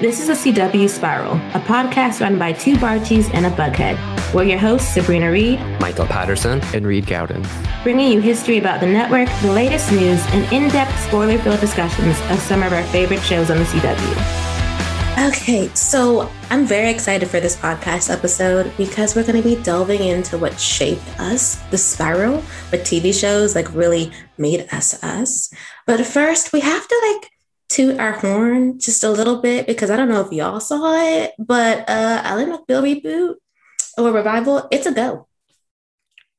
This is a CW Spiral, a podcast run by two Barties and a Bughead. We're your hosts, Sabrina Reed, Michael Patterson, and Reed Gaudens, bringing you history about the network, the latest news, and in depth, spoiler filled discussions of some of our favorite shows on the CW. Okay, so I'm very excited for this podcast episode because we're going to be delving into what shaped us, the spiral, what TV shows like really made us us. But first, we have to like toot our horn just a little bit because I don't know if y'all saw it, but uh Ally McBeal reboot or revival, it's a go.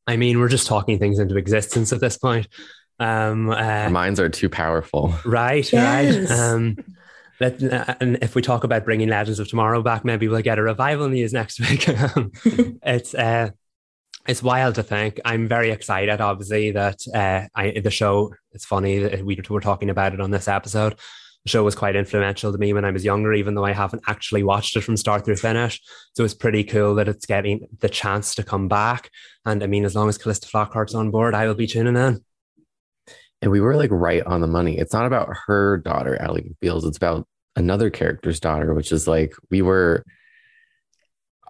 I mean, we're just talking things into existence at this point. Um, uh, Our minds are too powerful. Right, Yes. right. Um, let, uh, and if we talk about bringing Legends of Tomorrow back, maybe we'll get a revival news next week. Um, it's uh, it's wild to think. I'm very excited, obviously, that uh, I, the show. It's funny that we were talking about it on this episode. The show was quite influential to me when I was younger, even though I haven't actually watched it from start through finish. So it's pretty cool that it's getting the chance to come back. And I mean, as long as Calista Flockhart's on board, I will be tuning in. And we were like right on the money. It's not about her daughter, Ally McBeal's. It's about another character's daughter, which is like we were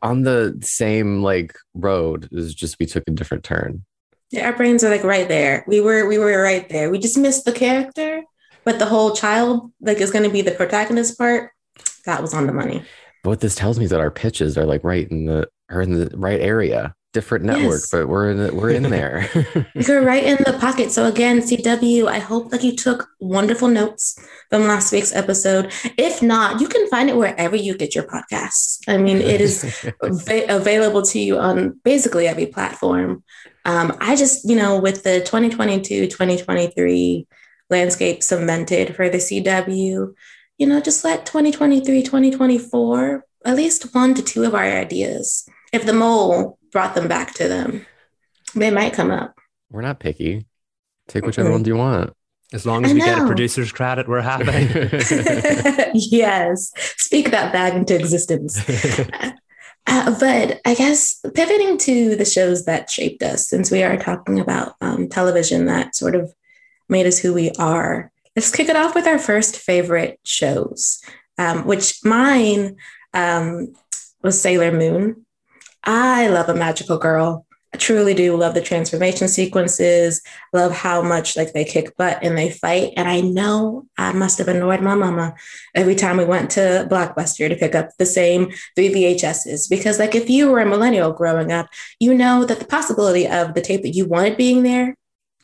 on the same like road. It was just we took a different turn. Yeah, our brains are like right there. We were we were right there. We just missed the character, but the whole child like is going to be the protagonist part. That was on the money. But what this tells me is that our pitches are like right in the are in the right area. Different network, Yes. but we're in we're in there. You're right in the pocket. So again, CW, I hope that you took wonderful notes from last week's episode. If not, you can find it wherever you get your podcasts. I mean, it is va- available to you on basically every platform. Um, I just, you know, with the 2022 2023 landscape cemented for the CW, you know, just let 2023 2024 at least one to two of our ideas. If the mole brought them back to them, they might come up. we're not picky. Take whichever ones you want. As long as I we get a producer's credit, we're happy. yes, speak that back into existence. Uh, but I guess pivoting to the shows that shaped us, since we are talking about um, television that sort of made us who we are, let's kick it off with our first favorite shows, um, which mine um, was Sailor Moon. I love a magical girl. I truly do love the transformation sequences, love how much like they kick butt and they fight. And I know I must have annoyed my mama every time we went to Blockbuster to pick up the same three VHSs. Because like if you were a millennial growing up, you know that the possibility of the tape that you wanted being there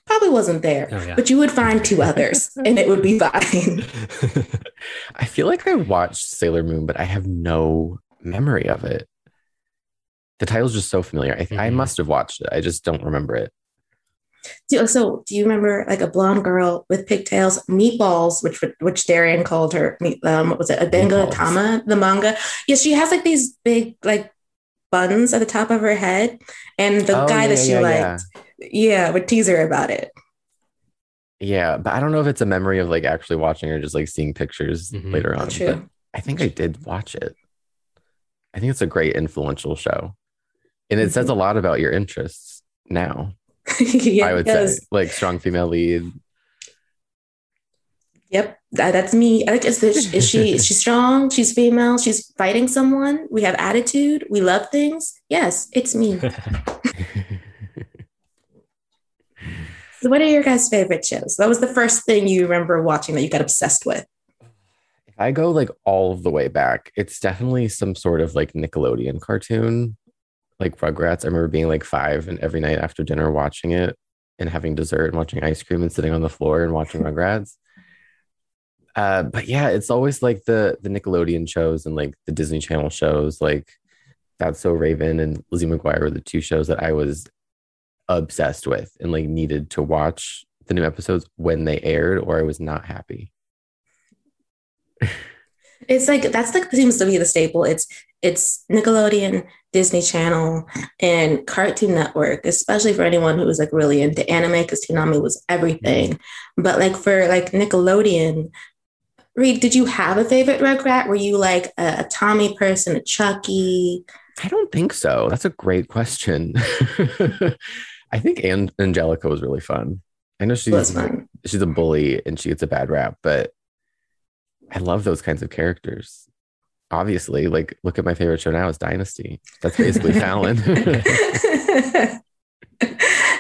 probably wasn't there. Oh, yeah. But you would find two others and it would be fine. I feel like I watched Sailor Moon, but I have no memory of it. The title's just so familiar. I, th- I Mhm. must have watched it. I just don't remember it. Do- So, do you remember like a blonde girl with pigtails, meatballs, which which Darien called her? meat- Um, what was it Odango Meatballs. Tama, the manga? Yeah, she has like these big like buns at the top of her head, and the Oh, guy yeah, that she yeah, liked, yeah. would tease her about it. Yeah, but I don't know if it's a memory of like actually watching or just like seeing pictures Mhm. later on. True. But I think I did watch it. I think it's a great influential show. And it says a mm-hmm. lot about your interests now, yeah, I would say. Like strong female lead. Yep, that, that's me. Like, is, this, is she is she strong? She's female. She's fighting someone. We have attitude. We love things. Yes, it's me. So what are your guys' favorite shows? That was the first thing you remember watching that you got obsessed with. I I go like all of the way back, it's definitely some sort of like Nickelodeon cartoon, like Rugrats. I remember being like five and every night after dinner watching it and having dessert and watching ice cream and sitting on the floor and watching Rugrats. Uh, but yeah, it's always like the the Nickelodeon shows and like the Disney Channel shows, like That's So Raven and Lizzie McGuire were the two shows that I was obsessed with and like needed to watch the new episodes when they aired, or I was not happy. It's like that's like seems to be the staple. It's it's Nickelodeon, Disney Channel, and Cartoon Network, especially for anyone who was like really into anime, because Toonami was everything. But like for like Nickelodeon, Reed, did you have a favorite Rugrat? Were you like a, a Tommy person, a Chucky? I don't think so. That's a great question. I think An- Angelica was really fun. I know she's she's a bully and she gets a bad rap, but I love those kinds of characters. Obviously, like look at my favorite show now is Dynasty. That's basically Fallon. that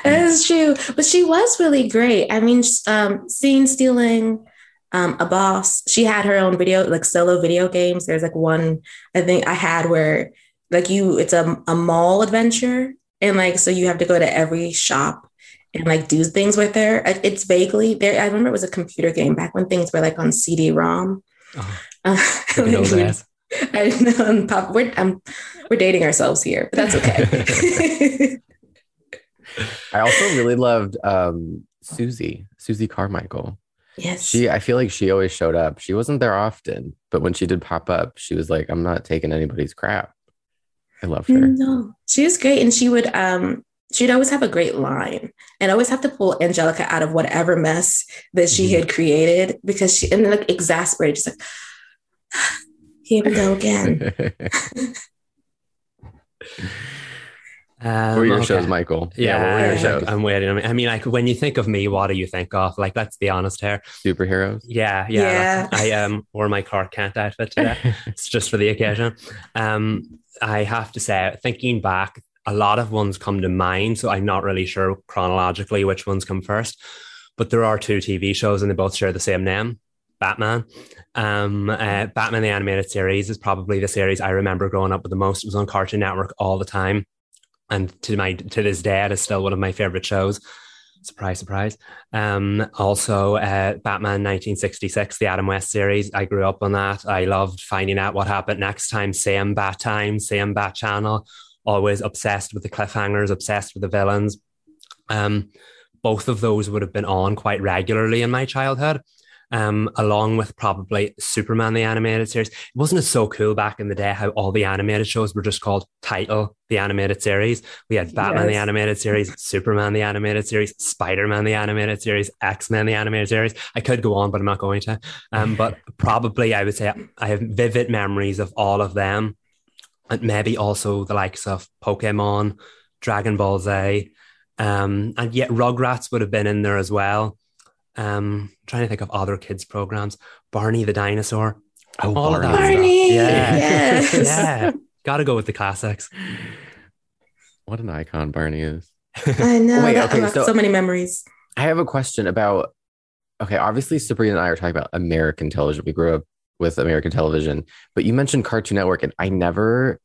is true. But she was really great. I mean, um, scene stealing, um, a boss. She had her own video, like solo video games. There's like one I think I had where like you, it's a, a mall adventure. And like, so you have to go to every shop and like do things with her. It's vaguely there. I remember it was a computer game back when things were like on CD-ROM. Oh, Uh, look at old ass. I know, I'm pop, we're, I'm, we're dating ourselves here, but that's okay. I also really loved um, Susie, Susie Carmichael. yes. She, I feel like she always showed up. She wasn't there often, but when she did pop up, she was like, "I'm not taking anybody's crap." I loved her. No, she was great, and she would um she'd always have a great line, and always have to pull Angelica out of whatever mess that she Mhm. had created because she and like exasperated, just like here we go again. Um, what were your okay. shows, Michael? Yeah, what were your shows? I'm waiting. I mean, I mean, like when you think of me, what do you think of? Like, let's be honest here. Superheroes. Yeah, yeah. Yeah. I um wore my Clark Kent outfit today. it's just for the occasion. Um, I have to say, thinking back, a lot of ones come to mind. So I'm not really sure chronologically which ones come first. But there are two TV shows, and they both share the same name. Batman. Um, uh, Batman the animated series is probably the series I remember growing up with the most. It was on Cartoon Network all the time, and to my to this day, it is still one of my favorite shows. Surprise, surprise. Um, also, uh, Batman 1966, the Adam West series. I grew up on that. I loved finding out what happened next time. Same Bat time, same Bat channel. Always obsessed with the cliffhangers, obsessed with the villains. Um, both of those would have been on quite regularly in my childhood. Um, along with probably Superman the animated series. It wasn't it so cool back in the day how all the animated shows were just called Title the animated series. We had Batman the animated series, Superman the animated series, Spider Man the animated series, X Men the animated series. I could go on, but I'm not going to. Um, but probably I would say I have vivid memories of all of them, and maybe also the likes of Pokemon, Dragon Ball Z, um, and yet Rugrats would have been in there as well. Um, trying to think of other kids programs. Barney the dinosaur. Oh, All of that Barney. Barney, Yeah. yes. Yeah, got to go with the classics. What an icon Barney is. I know Wait, that okay, so- so many memories. I have a question about. Okay, obviously Sabrina and I are talking about American television. We grew up with American television, but you mentioned Cartoon Network, and I never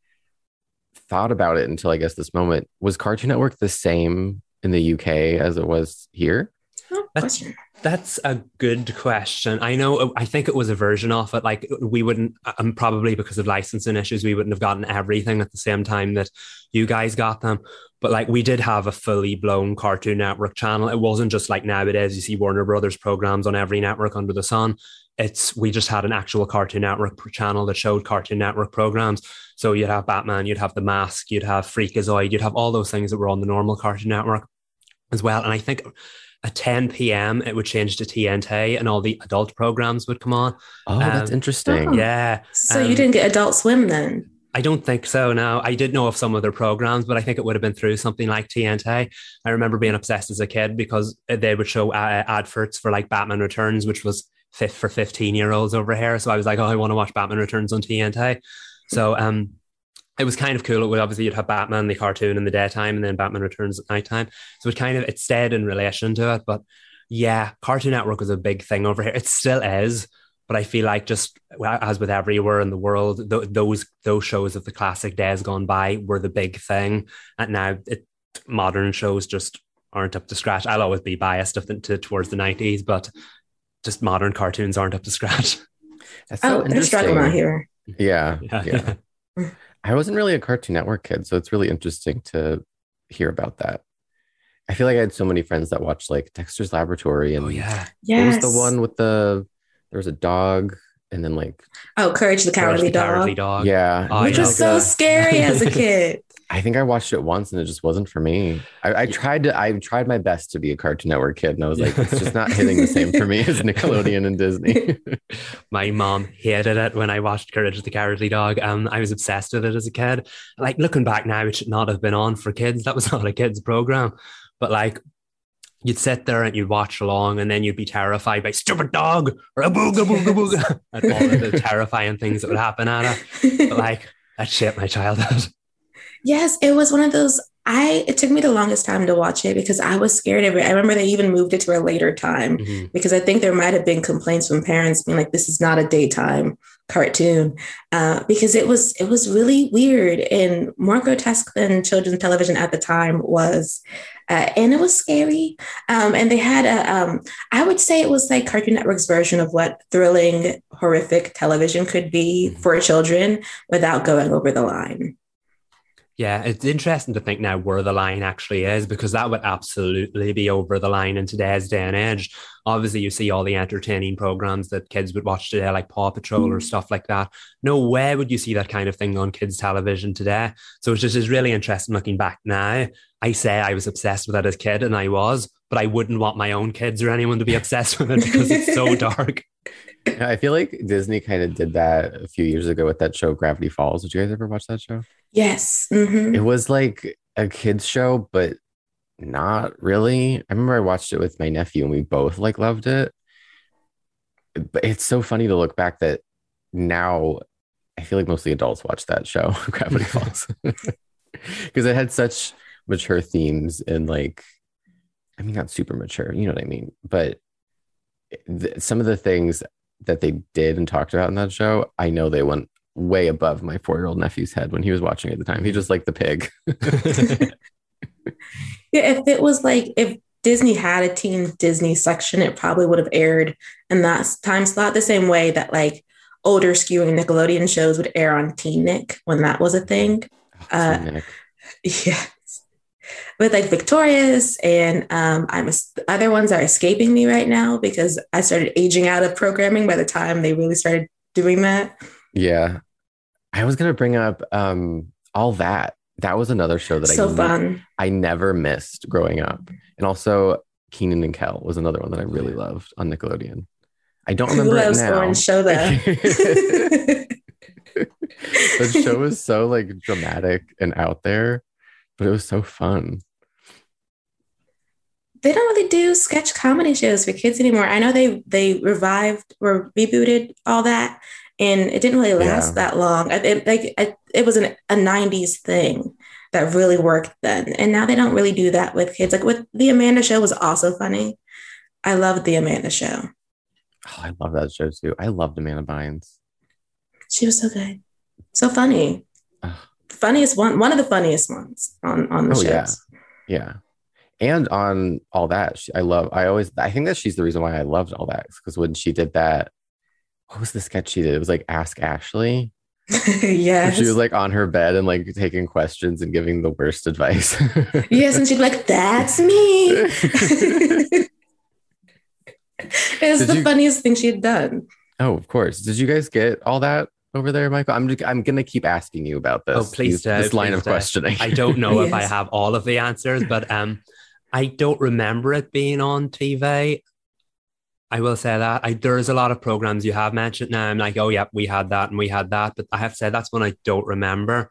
thought about it until I guess this moment. Was Cartoon Network the same in the UK as it was here? Oh, That's- question. That's a good question. I know. I think it was a version of it. Like we wouldn't, um, probably because of licensing issues, we wouldn't have gotten everything at the same time that you guys got them. But like we did have a fully blown Cartoon Network channel. It wasn't just like nowadays you see Warner Brothers programs on every network under the sun. It's we just had an actual Cartoon Network channel that showed Cartoon Network programs. So you'd have Batman, you'd have The Mask, you'd have Freakazoid, you'd have all those things that were on the normal Cartoon Network as well. And I think at 10 p.m. it would change to TNT and all the adult programs would come on. Oh, that's Um, interesting. Oh. Yeah. So Um, you didn't get Adult Swim then? I don't think so now. I did know of some of their programs, but I think it would have been through something like TNT. I remember being obsessed as a kid because they would show uh, adverts for like Batman Returns, which was fit for 15 year olds over here. So I was like, oh, I want to watch Batman Returns on TNT. So um, it was kind of cool. It would obviously you'd have Batman the cartoon in the daytime and then Batman Returns at nighttime. So it kind of it stayed in relation to it. But yeah, Cartoon Network was a big thing over here. It still is. But I feel like just as with everywhere in the world, th- those those shows of the classic days gone by were the big thing, and now it, modern shows just aren't up to scratch. I'll always be biased to, towards the nineties, but just modern cartoons aren't up to scratch. That's oh, so oh, they're struggling out here. Yeah, yeah. yeah. I wasn't really a Cartoon Network kid, so it's really interesting to hear about that. I feel like I had so many friends that watched like Dexter's Laboratory and oh yeah, yes. What was the one with the there was a dog and then like oh, Courage the Cowardly, Courage the Cowardly Dog. Yeah, oh, which was so scary as a kid. I think I watched it once and it just wasn't for me. I, I, tried to, I tried my best to be a Cartoon Network kid, and I was like, it's just not hitting the same for me as Nickelodeon and Disney. my mom hated it when I watched Courage the Cowardly Dog. Um, I was obsessed with it as a kid. Like looking back now, it should not have been on for kids. That was not a kids program. But like you'd sit there and you'd watch along and then you'd be terrified by stupid dog or a booga booga booga and all of the terrifying things that would happen at it. But like that shaped my childhood. Yes, it was one of those. I it took me the longest time to watch it because I was scared of it. I remember they even moved it to a later time mm-hmm. because I think there might have been complaints from parents being like, "This is not a daytime cartoon," uh, because it was it was really weird and more grotesque than children's television at the time was. Uh, and it was scary. Um, and they had a, um, I would say it was like Cartoon Network's version of what thrilling, horrific television could be mm-hmm. for children without going over the line. Yeah, it's interesting to think now where the line actually is because that would absolutely be over the line in today's day and age. Obviously, you see all the entertaining programs that kids would watch today, like Paw Patrol mm. or stuff like that. No way would you see that kind of thing on kids' television today. So it's just it's really interesting looking back now. I say I was obsessed with it as a kid, and I was, but I wouldn't want my own kids or anyone to be obsessed with it because it's so dark. Yeah, I feel like Disney kind of did that a few years ago with that show Gravity Falls. Did you guys ever watch that show? Yes. Mm-hmm. It was like a kids show, but not really. I remember I watched it with my nephew and we both like loved it. But it's so funny to look back that now I feel like mostly adults watch that show, Gravity Falls. Because it had such mature themes and like I mean not super mature, you know what I mean? But th- some of the things that they did and talked about in that show, I know they went way above my four year old nephew's head when he was watching at the time. He just liked the pig. yeah, if it was like if Disney had a teen Disney section, it probably would have aired in that time slot the same way that like older skewing Nickelodeon shows would air on Teen Nick when that was a thing. Oh, uh, yeah, with like Victorious and um, I'm a, other ones are escaping me right now because I started aging out of programming by the time they really started doing that. Yeah, I was gonna bring up um, all that. That was another show that so I fun. I never missed growing up, and also Kenan and Kel was another one that I really loved on Nickelodeon. I don't remember Who it now. Orange show that. the show was so like dramatic and out there, but it was so fun they don't really do sketch comedy shows for kids anymore. I know they they revived or rebooted all that, and it didn't really last yeah. that long. It, like it, it was an, a '90s thing that really worked then, and now they don't really do that with kids. Like with the Amanda Show was also funny. I loved the Amanda Show. Oh, I love that show too. I loved Amanda Bynes. She was so good, so funny. Funniest one, one of the funniest ones on on the oh, shows. Yeah, yeah and on all that she, i love i always i think that she's the reason why i loved all that because when she did that what was the sketch she did it was like ask ashley yes she was like on her bed and like taking questions and giving the worst advice yes and she'd be like that's me it was did the you... funniest thing she had done oh of course did you guys get all that over there, Michael? I'm just, I'm gonna keep asking you about this. Oh, please, do, this line please of do. questioning. I don't know yes. if I have all of the answers, but um, I don't remember it being on TV. I will say that I, there's a lot of programs you have mentioned now. I'm like, oh, yep, we had that and we had that. But I have to say that's one I don't remember.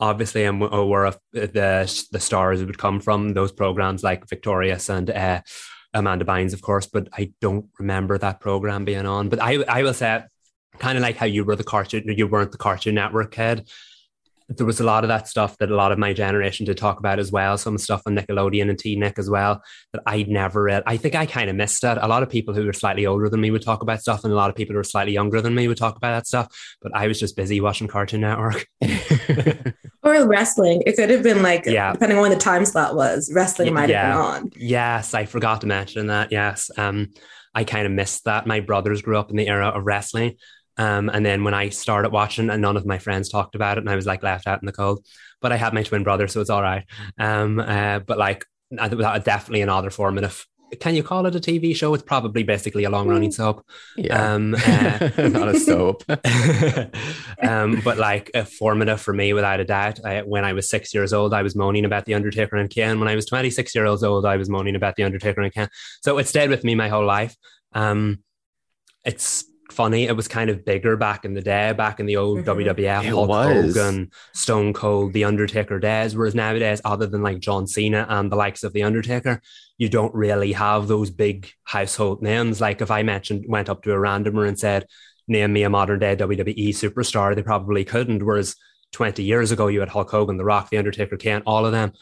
Obviously, I'm aware of the the stars would come from those programs like Victorious and uh, Amanda Bynes, of course. But I don't remember that program being on. But I I will say, kind of like how you were the cartoon, you weren't the Cartoon Network kid there was a lot of that stuff that a lot of my generation did talk about as well. Some stuff on Nickelodeon and T Nick as well that I'd never read. I think I kind of missed it. A lot of people who were slightly older than me would talk about stuff, and a lot of people who were slightly younger than me would talk about that stuff. But I was just busy watching Cartoon Network. or wrestling. It could have been like, Yeah. depending on when the time slot was, wrestling might have been on. yes, I forgot to mention that. Yes, um, I kind of missed that. My brothers grew up in the era of wrestling. Um, and then when I started watching, and none of my friends talked about it, and I was like left out in the cold. But I had my twin brother, so it's all right. Um, uh, but like, I- that was definitely another formative. Can you call it a TV show? It's probably basically a long running soap. Yeah. Um, uh, Not a soap. um, but like a formative for me, without a doubt. I, when I was six years old, I was moaning about the Undertaker and Kane. When I was twenty six years old, I was moaning about the Undertaker and Kane. So it stayed with me my whole life. Um, it's funny. It was kind of bigger back in the day, back in the old Mhm. WWF, It Hulk was. Hogan, Stone Cold, The Undertaker days. Whereas nowadays, other than like John Cena and the likes of The Undertaker, you don't really have those big household names. Like if I mentioned, went up to a randomer and said, name me a modern day WWE superstar, they probably couldn't. Whereas 20 years ago, you had Hulk Hogan, The Rock, The Undertaker, Kane, all of them.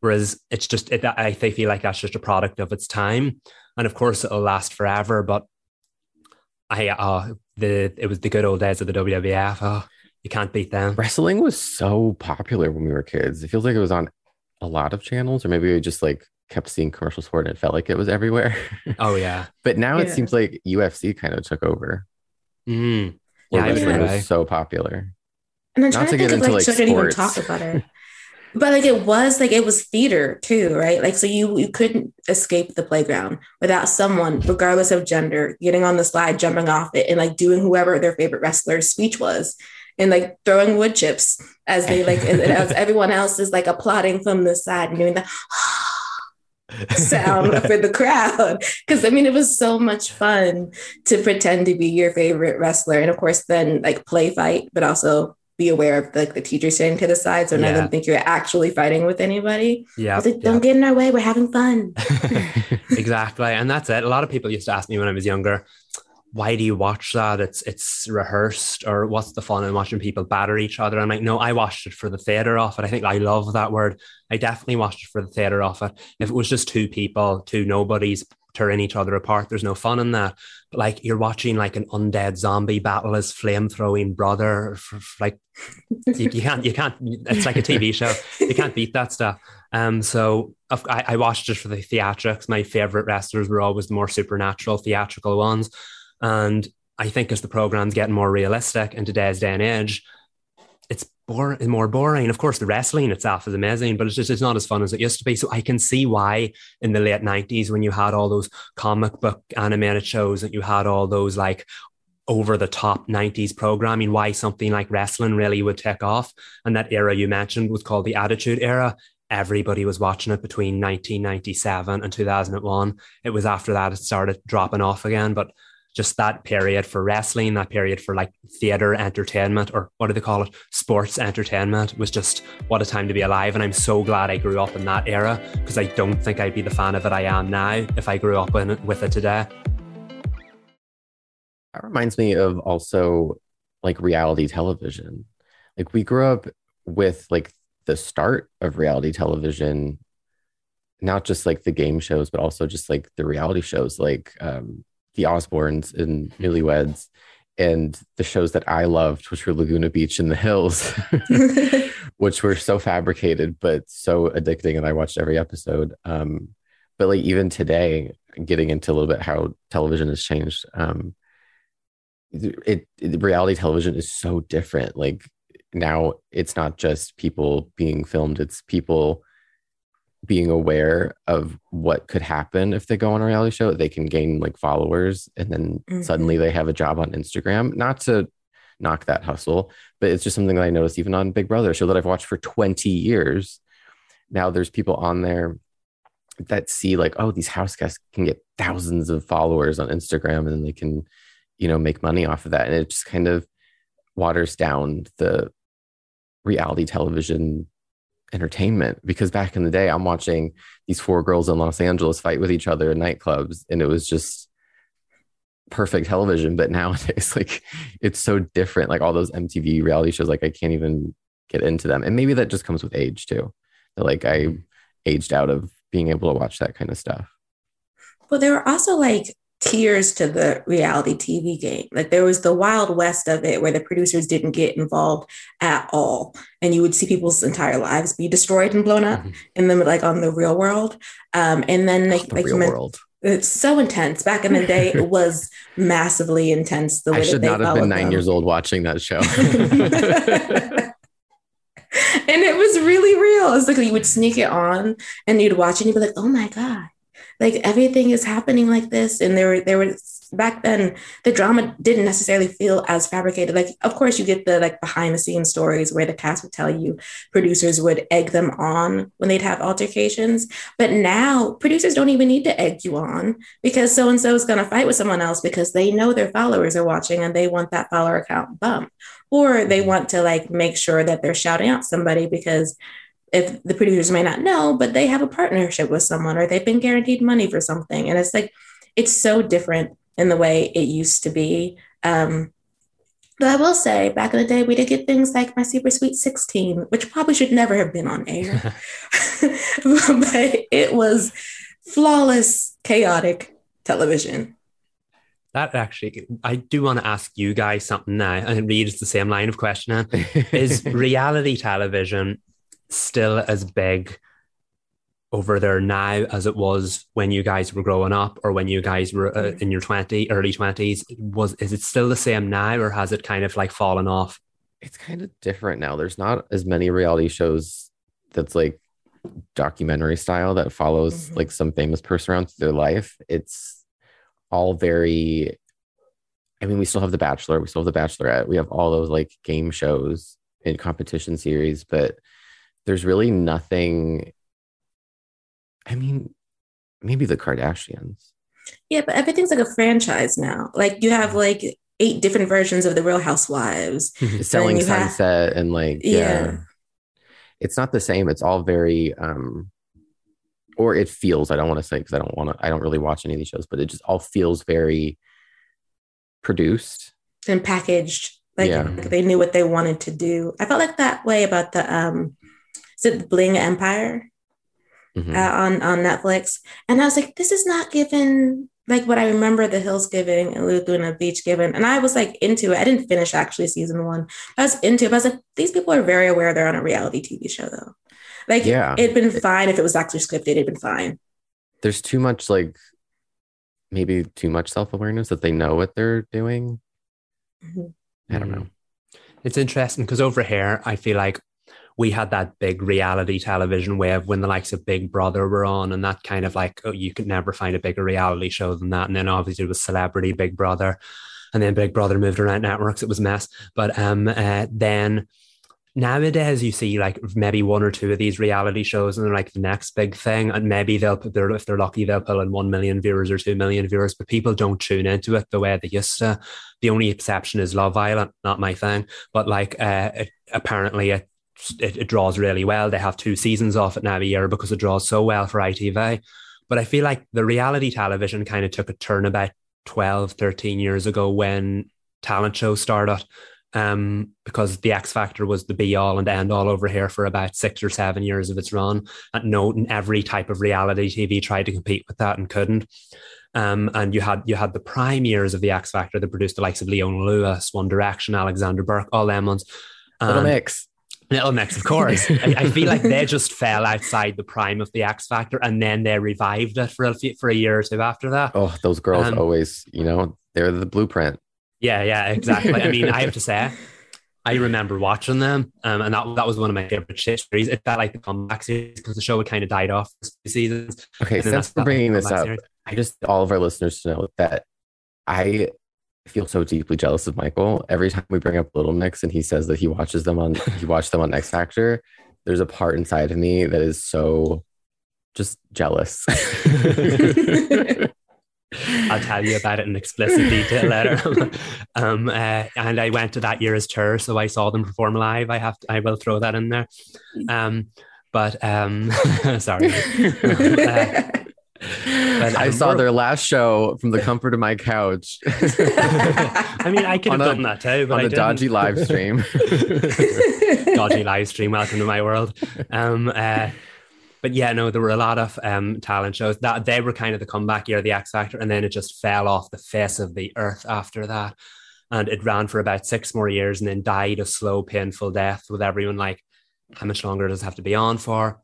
Whereas it's just, it, I they feel like that's just a product of its time. And of course, it'll last forever. But I, uh, the, it was the good old days of the WWF. Oh, you can't beat them. Wrestling was so popular when we were kids. It feels like it was on a lot of channels, or maybe we just like kept seeing commercials for it and it felt like it was everywhere. Oh, yeah. but now it seems like UFC kind of took over. Mm. Yeah, I wrestling agree. was so popular. And I'm Not trying to to, get of into, like, like, should I even sports. talk about it? But like it was like it was theater too, right? Like so you you couldn't escape the playground without someone, regardless of gender, getting on the slide, jumping off it, and like doing whoever their favorite wrestler's speech was, and like throwing wood chips as they like as everyone else is like applauding from the side and doing the sound for the crowd. Because I mean, it was so much fun to pretend to be your favorite wrestler, and of course, then like play fight, but also be aware of like the teacher standing to the side, so none of them think you're actually fighting with anybody. Yeah. like, don't get in our way. We're having fun. exactly and that's it a lot of people used to ask me when i was younger why do you watch that it's it's rehearsed or what's the fun in watching people batter each other i'm like no i watched it for the theater of it i think i love that word i definitely watched it for the theater of it if it was just two people two nobodies tearing each other apart there's no fun in that like you're watching like an undead zombie battle his flame throwing brother like you, you can't you can't it's like a tv show you can't beat that stuff um, so I, I watched it for the theatrics. My favorite wrestlers were always the more supernatural, theatrical ones. And I think as the program's getting more realistic in today's day and age, it's more boring. Of course, the wrestling itself is amazing, but it's just it's not as fun as it used to be. So I can see why in the late '90s, when you had all those comic book animated shows, that you had all those like over the top 90s programming, why something like wrestling really would take off. And that era you mentioned was called the Attitude Era everybody was watching it between 1997 and 2001. It was after that it started dropping off again, but just that period for wrestling, that period for like theater entertainment, or what do they call it? Sports entertainment was just what a time to be alive. And I'm so glad I grew up in that era because I don't think I'd be the fan of it I am now if I grew up in it, with it today. That reminds me of also like reality television. Like we grew up with like the start of reality television, not just like the game shows, but also just like the reality shows like um, The Osbournes and Newlyweds and the shows that I loved, which were Laguna Beach and The Hills, which were so fabricated but so addicting. And I watched every episode. Um, but like even today, getting into a little bit how television has changed. Um, it, it reality television is so different like now it's not just people being filmed it's people being aware of what could happen if they go on a reality show they can gain like followers and then Mhm. suddenly they have a job on instagram. Not to knock that hustle but it's just something that i noticed even on big brother show that i've watched for 20 years. Now there's people on there that see like oh these house guests can get thousands of followers on instagram and then they can you know make money off of that. And it just kind of waters down the reality television entertainment because back in the day i'm watching these four girls in los angeles fight with each other in nightclubs and it was just perfect television but nowadays like it's so different like all those mtv reality shows like i can't even get into them. And maybe that just comes with age too. Like I aged out of being able to watch that kind of stuff. Well, there were also like tiers to the reality TV game. Like there was the wild west of it where the producers didn't get involved at all. And you would see people's entire lives be destroyed and blown up mm-hmm. and then like on the real world. Um, and then like, the like real world. It's so intense. Back in the day, it was massively intense. The way I should not have been nine them. years old watching that show. and it was really real. It's like you would sneak it on and you'd watch and you'd be like, oh my God, like everything is happening like this. And there were there was back then the drama didn't necessarily feel as fabricated. Like, of course, you get the like behind the scenes stories where the cast would tell you producers would egg them on when they'd have altercations. But now producers don't even need to egg you on because so and so is going to fight with someone else because they know their followers are watching and they want that follower account bump Or they mm-hmm. want to like make sure that they're shouting out somebody because if the producers may not know, but they have a partnership with someone or they've been guaranteed money for something. And it's like, it's so different in the way it used to be. Um, but I will say, back in the day, we did get things like My Super Sweet 16, which probably should never have been on air. but it was flawless, chaotic television. That actually, I do want to ask you guys something now, and Reed is the same line of questioning. is reality television still as big over there now as it was when you guys were growing up or when you guys were uh, mm. in your 20 early 20s was is it still the same now or has it kind of like fallen off it's kind of different now there's not as many reality shows that's like documentary style that follows mm-hmm. like some famous person around through their life it's all very i mean we still have the bachelor we still have the bachelorette we have all those like game shows and competition series but there's really nothing I mean, maybe the Kardashians. Yeah, but everything's like a franchise now. Like you have like eight different versions of the Real Housewives. Selling Sunset have, and like yeah. yeah. It's not the same. It's all very um or it feels, I don't want to say because I don't want to I don't really watch any of these shows, but it just all feels very produced and packaged. Like yeah. they knew what they wanted to do. I felt like that way about the um is it the Bling Empire? mm-hmm. uh, on on Netflix, and I was like, this is not given like what I remember the Hills giving and Laguna Beach giving, and I was like into it. I didn't finish actually season one. I was into it. I was like, these people are very aware they're on a reality TV show though. Like, yeah, it'd been fine if it was actually scripted. It'd been fine. There's too much like maybe too much self awareness that they know what they're doing. Mm-hmm. I don't know. It's interesting because over here, I feel like we had that big reality television wave when the likes of Big Brother were on, and that kind of like, oh, you could never find a bigger reality show than that. And then obviously it was Celebrity Big Brother, and then Big Brother moved around networks. It was a mess. But um, uh, then nowadays you see like maybe one or two of these reality shows and they're like the next big thing and maybe they'll their if they're lucky they'll pull in 1 million viewers or 2 million viewers but people don't tune into it the way they used to the only exception is love island not my thing but like uh, it, apparently it it, it, draws really well. They have two seasons off it now a year because it draws so well for ITV. But I feel like the reality television kind of took a turn about 12, 13 years ago when talent shows started. Um, because the X Factor was the be all and end all over here for about six or seven years of its run. And no, every type of reality TV tried to compete with that and couldn't. Um, and you had you had the prime years of the X Factor that produced the likes of Leona Lewis, One Direction, Alexandra Burke, all them ones. Little Mix. Little Mix, of course. I, I, feel like they just fell outside the prime of the X Factor, and then they revived it for a for a year or two after that. Oh, those girls um, always, you know, they're the blueprint. Yeah, yeah, exactly. I mean, I have to say, I remember watching them, um, and that that was one of my favorite series. It felt like the comeback series because the show had kind of died off for seasons. Okay, since we're bringing this up, series. I just all of our listeners to know that I feel so deeply jealous of Michael. Every time we bring up Little Mix and he says that he watches them on he watched them on X Factor, there's a part inside of me that is so just jealous. I'll tell you about it in explicit detail later. um, uh, and I went to that year's tour, so I saw them perform live. I have, to, I will throw that in there. Um, but um, sorry. uh, at I saw their last show from the comfort of my couch I mean, I could have a- done that too, but on I a didn't. dodgy live stream. dodgy live stream. Welcome to my world. Um, uh, but yeah, no, there were a lot of um, talent shows that they were kind of the comeback year, of the X Factor, and then it just fell off the face of the earth after that. And it ran for about six more years and then died a slow, painful death with everyone like, how much longer does it have to be on for?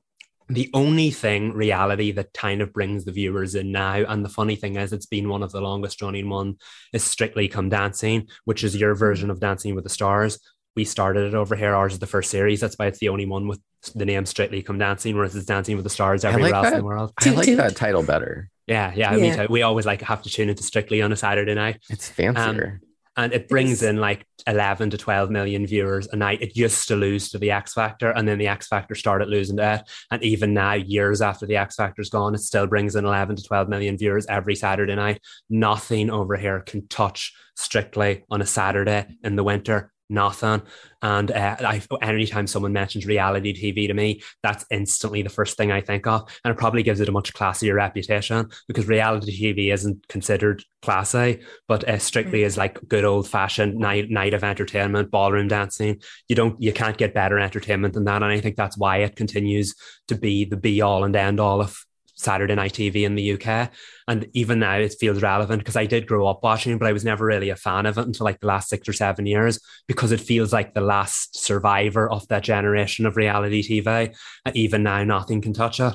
The only thing reality that kind of brings the viewers in now, and the funny thing is, it's been one of the longest running one, is Strictly Come Dancing, which is your version of Dancing with the Stars we started it over here. Ours is the first series. That's why it's the only one with the name Strictly Come Dancing, whereas it's Dancing with the Stars everywhere like else in the world. I like toot. that title better. Yeah, yeah, me Yeah. too. We always like have to tune into Strictly on a Saturday night, It's fancier. Um, and it brings in like eleven to twelve million viewers a night. It used to lose to the X Factor, and then the X Factor started losing to it. And even now, years after the X Factor's gone, it still brings in eleven to twelve million viewers every Saturday night. Nothing over here can touch Strictly on a Saturday in the winter. Nothing. And uh, I, anytime someone mentions reality TV to me, that's instantly the first thing I think of. And it probably gives it a much classier reputation because reality TV isn't considered classy, but uh, strictly is like good old fashioned night, night of entertainment, ballroom dancing. You don't, you can't get better entertainment than that. And I think that's why it continues to be the be all and end all of Saturday night TV in the UK. And even now it feels relevant because I did grow up watching it, but I was never really a fan of it until like the last six or seven years because it feels like the last survivor of that generation of reality TV. And uh, even now, nothing can touch it.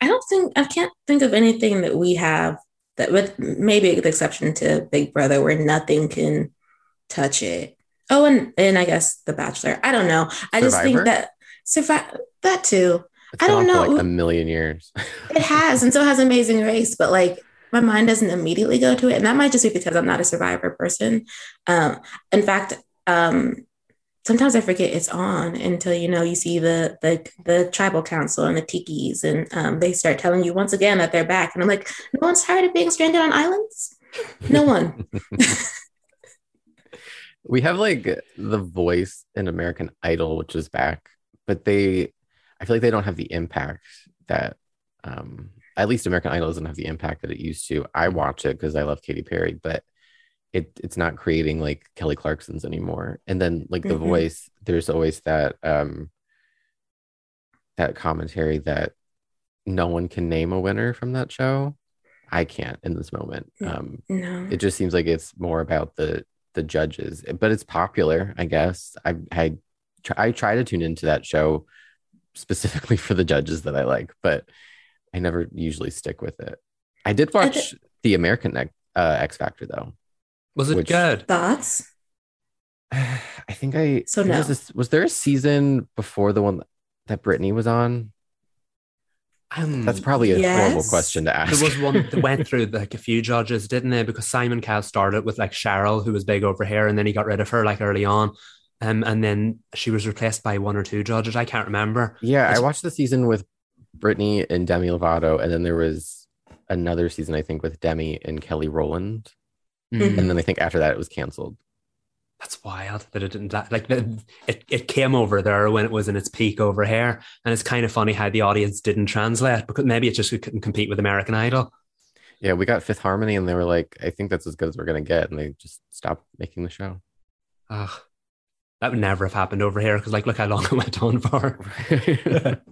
I don't think I can't think of anything that we have that with maybe the exception to Big Brother where nothing can touch it. Oh, and and I guess The Bachelor. I don't know. I just think Survivor? that survive that too. It's I don't know. like a million years. It has, and so has Amazing Race, but like my mind doesn't immediately go to it. And that might just be because I'm not a survivor person. Um, in fact, um, sometimes I forget it's on until you know you see the the the tribal council and the tikis, and um, they start telling you once again that they're back. And I'm like, no one's tired of being stranded on islands. No one. we have like the voice in American Idol, which is back, but they, I feel like they don't have the impact that, um, at least American Idol doesn't have the impact that it used to. I watch it because I love Katy Perry, but it it's not creating like Kelly Clarkson's anymore. And then like the Mhm. voice, there's always that um that commentary that no one can name a winner from that show. I can't in this moment. Um, No. it just seems like it's more about the the judges but it's popular i guess i i try, I try to tune into that show specifically for the judges that i like but i never usually stick with it i did I watch the american X- uh, x factor though Was it Which- good? Thoughts? i think i So no. was, this- was there a season before the one that britney was on Um, that's probably a horrible question to ask There was one that went through like a few judges, didn't they? Because Simon Cowell started with like Cheryl, who was big over here, and then he got rid of her like early on. Um, and then she was replaced by one or two judges. I can't remember. yeah i watched the season with britney and demi lovato and then there was another season i think with demi and kelly rowland Mhm. and then I think after that it was canceled. That's wild that it didn't like it, it. It came over there when it was in its peak over here, and it's kind of funny how the audience didn't translate because maybe it just couldn't compete with American Idol. Yeah, we got Fifth Harmony, and they were like, "I think that's as good as we're gonna get," and they just stopped making the show. Ugh, that would never have happened over here because like look how long it went on for.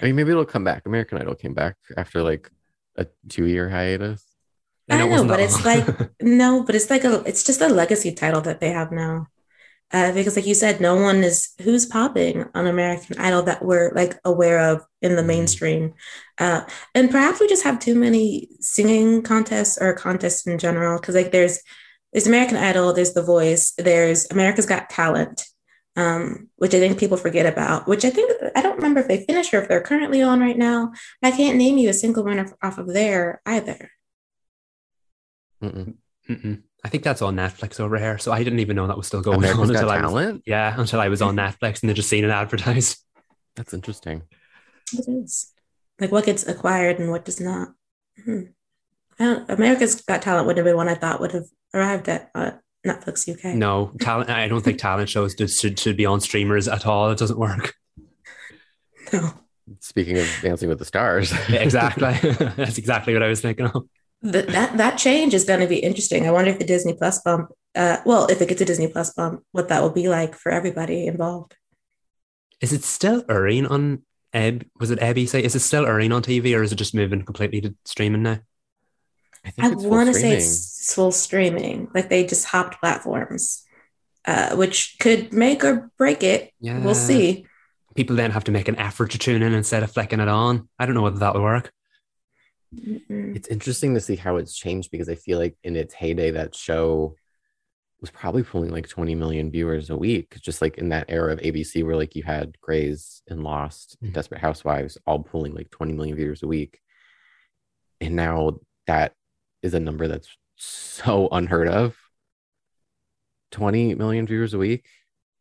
I mean, maybe it'll come back. American Idol came back after like a two-year hiatus. I it know, but it's like no, but it's like a it's just a legacy title that they have now. Uh, because like you said, no one is who's popping on American Idol that we're like aware of in the Mhm. mainstream. Uh, and perhaps we just have too many singing contests or contests in general. Cause like there's there's American Idol, there's The Voice, there's America's Got Talent, um, which I think people forget about, which I think I don't remember if they finished or if they're currently on right now. I can't name you a single winner off of there either. Mm-mm. Mm-mm. I think that's on Netflix over here, so I didn't even know that was still going America's on Got until I was Talent. yeah until I was on Netflix and then just seen it advertised. That's interesting. It is. Like what gets acquired and what does not. Hmm. I don't, America's Got Talent would have been one I thought would have arrived at uh, Netflix UK. No talent. I don't think talent shows should, should should be on streamers at all. It doesn't work. No. Speaking of Dancing with the Stars. Exactly. That's exactly what I was thinking of. Th- that that change is going to be interesting. I wonder if the Disney Plus bump, uh, well, if it gets a Disney Plus bump, what that will be like for everybody involved. Is it still airing on Eb? Was it ABC? Is it still airing on TV or is it just moving completely to streaming now? I I it's want to say it's full streaming, like they just hopped platforms, uh, which could make or break it. Yeah. We'll see. People then have to make an effort to tune in instead of flicking it on. I don't know whether that'll work. Mm-mm. It's interesting to see how it's changed because I feel like in its heyday, that show was probably pulling like 20 million viewers a week, just like in that era of ABC where like you had Grey's and Lost, and Mhm. Desperate Housewives all pulling like 20 million viewers a week. And now that is a number that's so unheard of. 20 million viewers a week?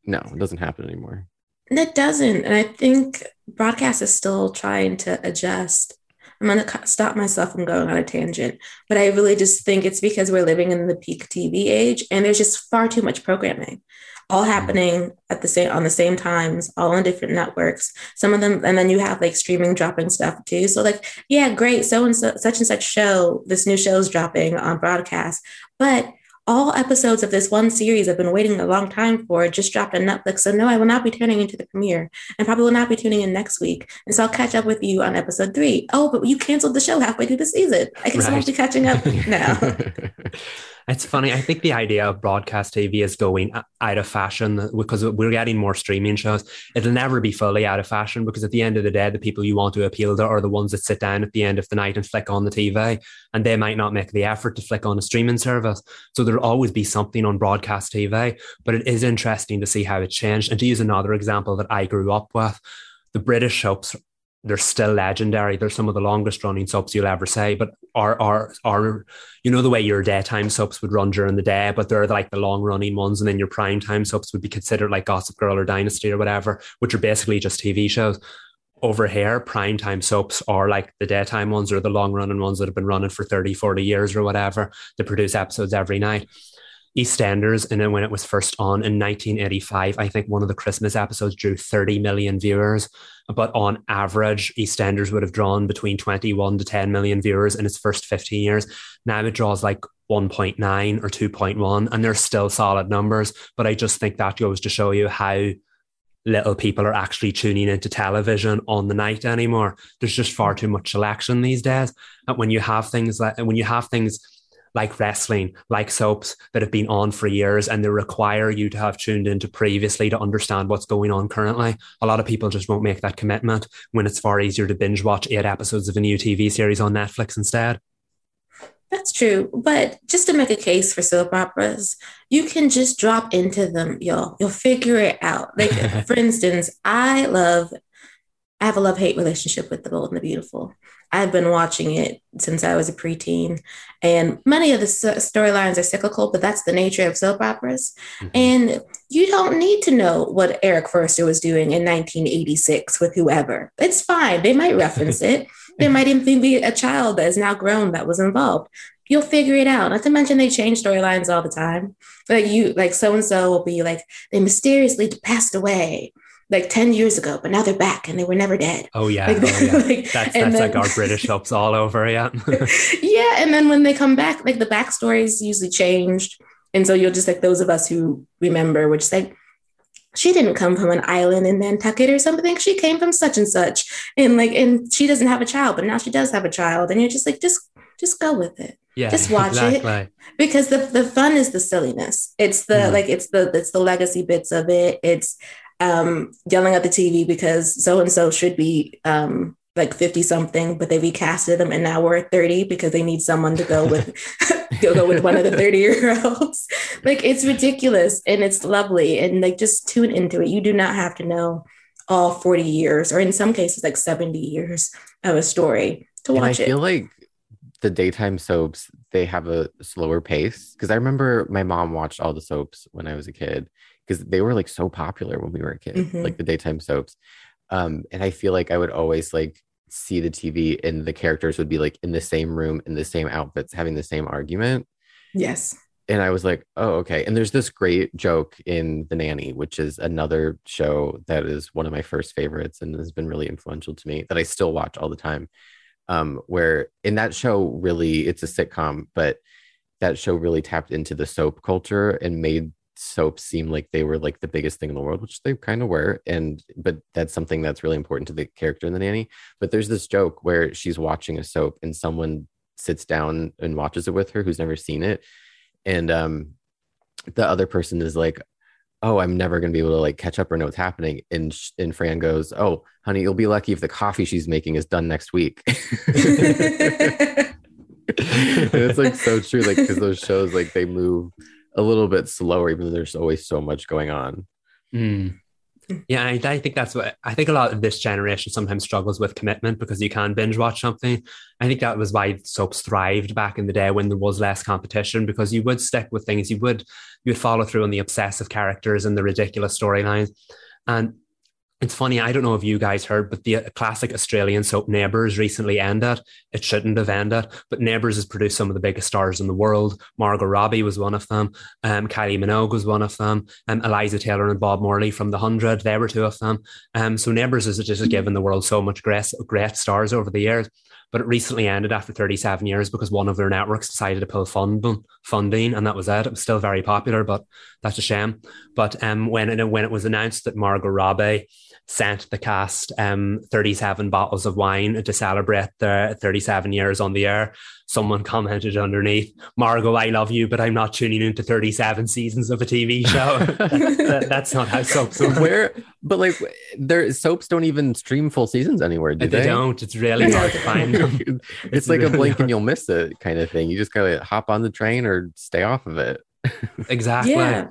No, it doesn't happen anymore. It doesn't. And I think broadcast is still trying to adjust. I'm going to stop myself from going on a tangent, but I really just think it's because we're living in the peak TV age and there's just far too much programming all happening at the same on the same times all on different networks some of them and then you have like streaming dropping stuff too so like yeah great so and so such and such show this new show is dropping on broadcast but all episodes of this one series I've been waiting a long time for just dropped on Netflix. So no, I will not be turning into the premiere and probably will not be tuning in next week. And so I'll catch up with you on episode three. Oh, but you canceled the show halfway through the season. I I Right. won't be catching up now. It's funny. I think the idea of broadcast TV is going out of fashion because we're getting more streaming shows. It'll never be fully out of fashion because at the end of the day, the people you want to appeal to are the ones that sit down at the end of the night and flick on the TV, and they might not make the effort to flick on a streaming service. So there'll always be something on broadcast TV. But it is interesting to see how it changed. And to use another example that I grew up with, the British soaps they're still legendary. They're some of the longest running soaps you'll ever say, but are are are you know the way your daytime soaps would run during the day, but they're like the long running ones, and then your prime time soaps would be considered like Gossip Girl or Dynasty or whatever, which are basically just TV shows. Over here, prime time soaps are like the daytime ones or the long running ones that have been running for 30, 40 years or whatever. They produce episodes every night. EastEnders, and then when it was first on in 1985, I think one of the Christmas episodes drew 30 million viewers. But on average, EastEnders would have drawn between 21 to 10 million viewers in its first 15 years. Now it draws like 1.9 or 2.1, and they're still solid numbers. But I just think that goes to show you how little people are actually tuning into television on the night anymore. There's just far hmm. too much selection these days. And when you have things like when you have things like wrestling, like soaps that have been on for years and they require you to have tuned into previously to understand what's going on currently. A lot of people just won't make that commitment when it's far easier to binge watch eight episodes of a new TV series on Netflix instead. That's true. But just to make a case for soap operas, you can just drop into them, y'all. You'll figure it out. Like, for instance, I love, I have a love hate relationship with The Bold and the Beautiful. I've been watching it since I was a preteen, and many of the storylines are cyclical, but that's the nature of soap operas. Mhm. And you don't need to know what Eric Forrester was doing in 1986 with whoever. It's fine. They might reference it. There might even be a child that is now grown that was involved. You'll figure it out. Not to mention they change storylines all the time. Like you, like so and so will be like they mysteriously passed away like 10 years ago, but now they're back and they were never dead. Oh yeah, Like, oh, yeah. like- that's that's then- like our British soaps all over. Yeah, yeah, and then when they come back, like the backstories usually changed. And so you'll just like those of us who remember, which is like she didn't come from an island in Nantucket or something. She came from such and such. And like and she doesn't have a child, but now she does have a child. And you're just like, just just go with it. yeah. Just watch it. Because the the fun is the silliness. It's the Mhm. like it's the it's the legacy bits of it. It's um yelling at the TV because so and so should be um like 50 something, but they recasted them and now we're at 30 because they need someone to go with go, go with one of the 30 year olds. like it's ridiculous and it's lovely. And like just tune into it. You do not have to know all 40 years, or in some cases, like 70 years of a story to and I watch it. I feel like the daytime soaps they have a slower pace because I remember my mom watched all the soaps when I was a kid because they were like so popular when we were a kid, Mhm. like the daytime soaps. Um, and I feel like I would always like see the TV and the characters would be like in the same room in the same outfits having the same argument. yes. and I was like, oh, okay. And there's this great joke in The Nanny, which is another show that is one of my first favorites and has been really influential to me that I still watch all the time. Um, where in that show, really, it's a sitcom, but that show really tapped into the soap culture and made soaps seem like they were like the biggest thing in the world, which they kind of were. And but that's something that's really important to the character in the nanny. But there's this joke where she's watching a soap and someone sits down and watches it with her who's never seen it and um the other person is like oh i'm never going to be able to like catch up or know what's happening and and fran goes oh honey you'll be lucky if the coffee she's making is done next week it's like so true like because those shows like they move a little bit slower even though there's always so much going on mm. Yeah, I, I, think that's what I think a lot of this generation sometimes struggles with commitment because you can binge watch something. I think that was why soaps thrived back in the day when there was less competition because you would stick with things, you would you would follow through on the obsessive characters and the ridiculous storylines. And it's funny, I don't know if you guys heard, but the uh, classic Australian soap Neighbours recently ended. It shouldn't have ended, but Neighbours has produced some of the biggest stars in the world. Margot Robbie was one of them. Um, Kylie Minogue was one of them. Um, Eliza Taylor and Bob Morley from The Hundred, they were two of them. Um, so Neighbours has just given the world so much great, great stars over the years but it recently ended after 37 years because one of their networks decided to pull funding, funding, and that was it. It was still very popular, but that's a shame. But um, when it, when it was announced that Margot Robbie sent the cast um, 37 bottles of wine to celebrate their 37 years on the air, someone commented underneath, Margot, I love you, but I'm not tuning into 37 seasons of a TV show. that, that, that's not how soaps work. Where, but like, their soaps don't even stream full seasons anywhere, do they? They don't. It's really hard to find them. it's, it's, like really a blink hard. and you'll miss it kind of thing. You just gotta hop on the train or stay off of it. exactly. Yeah.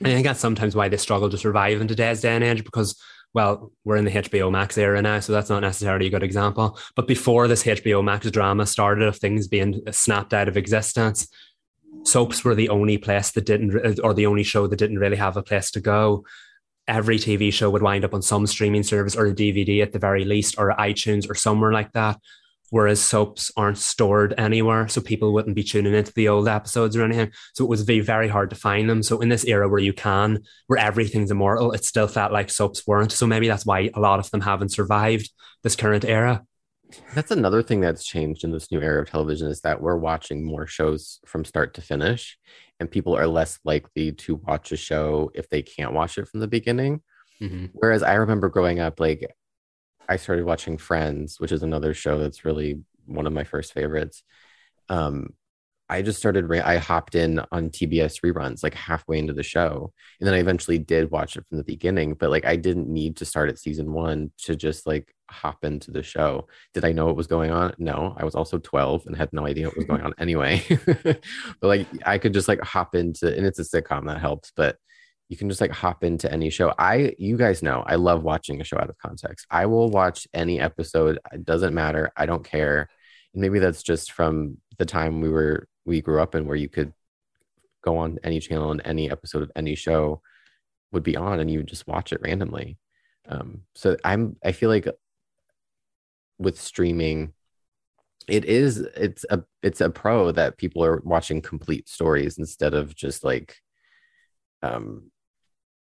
I think that's sometimes why they struggle to survive in today's day and age because well, we're in the HBO Max era now, so that's not necessarily a good example. But before this HBO Max drama started of things being snapped out of existence, soaps were the only place that didn't, uh, or the only show that didn't really have a place to go. Every TV show would wind up on some streaming service or a DVD at the very least, or iTunes or somewhere like that whereas soaps aren't stored anywhere. So people wouldn't be tuning into the old episodes or anything. So it was very, very hard to find them. So in this era where you can, where everything's immortal, it still felt like soaps weren't. So maybe that's why a lot of them haven't survived this current era. That's another thing that's changed in this new era of television is that we're watching more shows from start to finish, and people are less likely to watch a show if they can't watch it from the beginning. Mm-hmm. Whereas I remember growing up, like I started watching Friends, which is another show that's really one of my first favorites. Um, I just started, I hopped in on TBS reruns like halfway into the show. And then I eventually did watch it from the beginning, but like I didn't need to start at season one to just like hop into the show. Did I know what was going on? No, I was also 12 and had no idea what was going on anyway. but like I could just like hop into, and it's a sitcom that helps, but you can just like hop into any show. I, you guys know, I love watching a show out of context. I will watch any episode. It doesn't matter. I don't care. And maybe that's just from the time we were, we grew up in where you could go on any channel and any episode of any show would be on and you would just watch it randomly. Um, so I'm, I feel like with streaming, it is, it's a, it's a pro that people are watching complete stories instead of just like, um,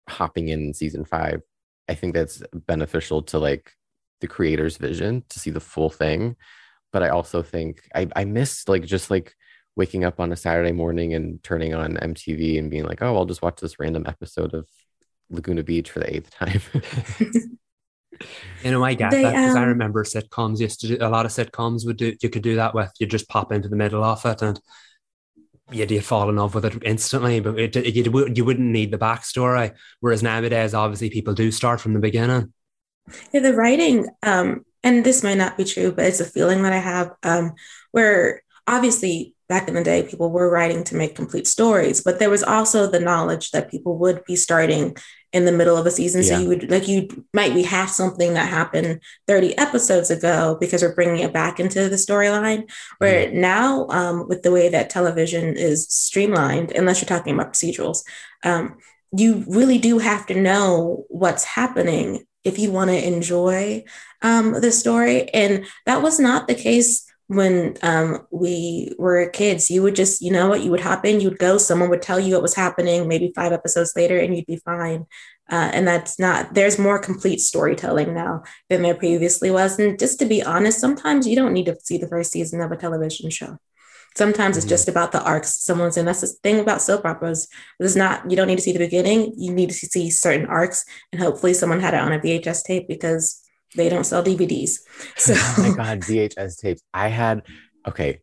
hopping in season five, I think that's beneficial to like the creator's vision to see the full thing. But I also think I, I miss like just like waking up on a Saturday morning and turning on MTV and being like, oh, I'll just watch this random episode of Laguna Beach for the eighth time. you know, I get they, that because um, I remember sitcoms used to do a lot of sitcoms would do you could do that with you just pop into the middle of it and you'd, you'd fall in love with it instantly, but it, you, you wouldn't need the backstory. Whereas nowadays, obviously, people do start from the beginning. Yeah, the writing, um, and this might not be true, but it's a feeling that I have um, where obviously back in the day, people were writing to make complete stories, but there was also the knowledge that people would be starting in the middle of a season. Yeah. So you would like you might be have something that happened 30 episodes ago because we're bringing it back into the storyline. Where mm-hmm. now, um, with the way that television is streamlined, unless you're talking about procedurals, um, you really do have to know what's happening if you want to enjoy um, the story. And that was not the case when um, we were kids. You would just, you know what, you would hop in, you would go, someone would tell you what was happening, maybe five episodes later, and you'd be fine. Uh, and that's not, there's more complete storytelling now than there previously was. And just to be honest, sometimes you don't need to see the first season of a television show. Sometimes mm-hmm. it's just about the arcs someone's in. That's the thing about soap operas. It's not, you don't need to see the beginning. You need to see certain arcs. And hopefully someone had it on a VHS tape because they don't sell DVDs. So oh my God, VHS tapes. I had okay,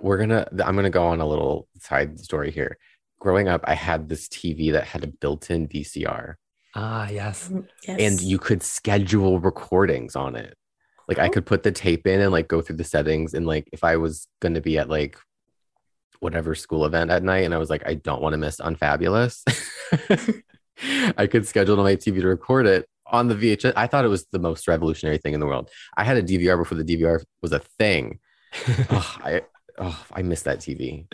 we're gonna I'm gonna go on a little side story here. Growing up, I had this TV that had a built-in VCR. Ah, yes. Mm, yes. And you could schedule recordings on it. Like oh. I could put the tape in and like go through the settings. And like if I was gonna be at like whatever school event at night and I was like, I don't want to miss Unfabulous. I could schedule on my TV to record it on the VHS. I thought it was the most revolutionary thing in the world. I had a DVR before the DVR was a thing. oh, I oh, I miss that TV.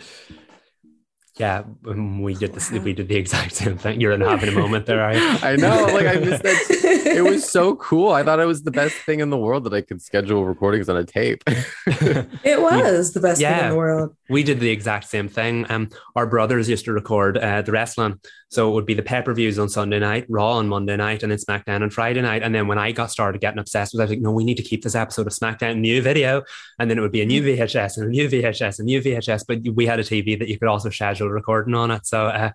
Yeah, we did this. We did the exact same thing. You're in having a moment there. I I know. Like I missed that. it was so cool. I thought it was the best thing in the world that I could schedule recordings on a tape. it was the best yeah, thing in the world. We did the exact same thing. Um, our brothers used to record uh, the wrestling, so it would be the pay per views on Sunday night, Raw on Monday night, and then SmackDown on Friday night. And then when I got started getting obsessed with, it, I was like, no, we need to keep this episode of SmackDown new video, and then it would be a new. VHS and a new VHS and a new VHS. But we had a TV that you could also schedule recording on it, so. Uh,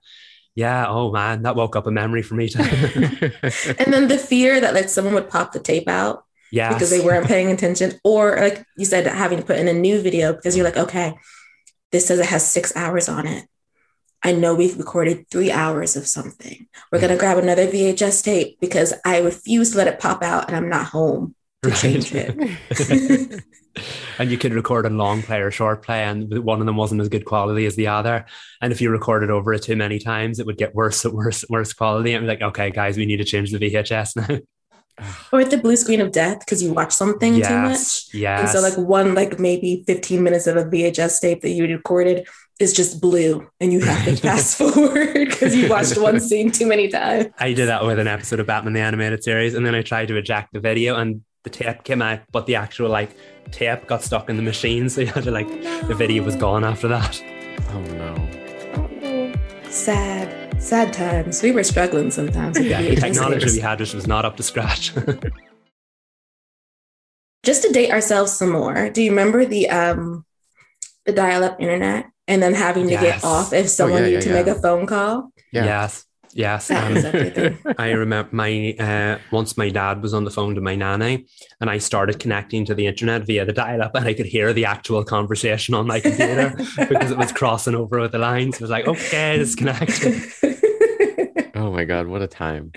yeah, oh man, that woke up a memory for me too. and then the fear that like someone would pop the tape out yeah, because they weren't paying attention, or like you said, having to put in a new video because you're like, okay, this says it has six hours on it. I know we've recorded three hours of something. We're gonna mm. grab another VHS tape because I refuse to let it pop out and I'm not home to right. change it. and you could record a long play or short play, and one of them wasn't as good quality as the other. And if you recorded over it too many times, it would get worse and worse and worse quality. And like, okay, guys, we need to change the VHS now. or with the blue screen of death because you watch something yes, too much. Yeah. And so like one like maybe 15 minutes of a VHS tape that you recorded is just blue and you have to fast forward because you watched one scene too many times. I did that with an episode of Batman the Animated Series and then I tried to eject the video and the tape came out, but the actual like tape got stuck in the machine. So you had to like oh, no. the video was gone after that. Oh no. Sad. Sad times. We were struggling sometimes. yeah, the technology we had just was not up to scratch. just to date ourselves some more, do you remember the um the dial-up internet and then having to yes. get off if someone oh, yeah, needed yeah, to yeah. make a phone call? Yes. Yes, um, I remember my uh, once my dad was on the phone to my nanny, and I started connecting to the internet via the dial-up, and I could hear the actual conversation on my computer because it was crossing over with the lines. It was like, okay, disconnected. Oh my god, what a time!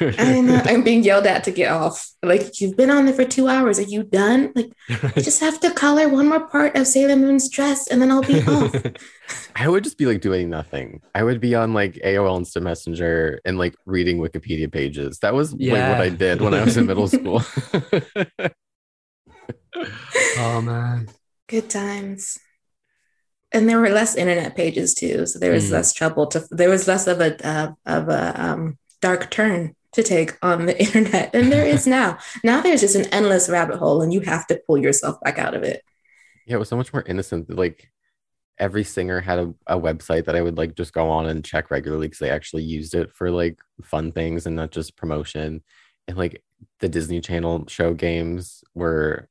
I'm, uh, I'm being yelled at to get off. Like you've been on there for two hours. Are you done? Like I just have to color one more part of Sailor Moon's dress, and then I'll be off. I would just be like doing nothing. I would be on like AOL Instant Messenger and like reading Wikipedia pages. That was yeah. like what I did when I was in middle school. oh man, good times and there were less internet pages too, so there was mm. less trouble to. There was less of a uh, of a um, dark turn to take on the internet than there is now. now there's just an endless rabbit hole, and you have to pull yourself back out of it. Yeah, it was so much more innocent. Like every singer had a, a website that I would like just go on and check regularly because they actually used it for like fun things and not just promotion. And like the Disney Channel show games were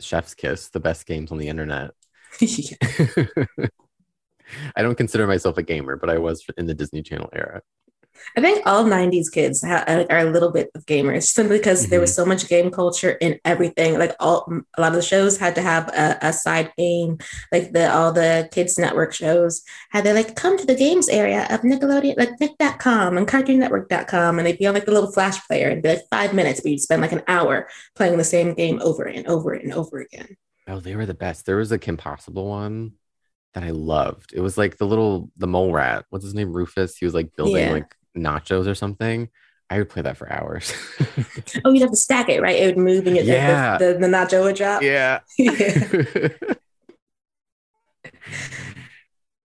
Chef's Kiss, the best games on the internet. I don't consider myself a gamer, but I was in the Disney Channel era. I think all 90s kids are a little bit of gamers simply because mm-hmm. there was mm-hmm. so much game culture in everything. Like all a lot of the shows had to have a, a, side game. Like the all the kids network shows had they like come to the games area of Nickelodeon, like Nick.com and Cartoon Network.com, and they'd be on like the little flash player and be like five minutes, but you'd spend like an hour playing the same game over and over and over again. Oh, they were the best. There was a Kim Possible one that I loved. It was like the little the mole rat. What's his name? Rufus. He was like building yeah. like nachos or something. I would play that for hours. oh, you'd have to stack it, right? It would move and yeah. the, the, the nacho would drop. Yeah. yeah.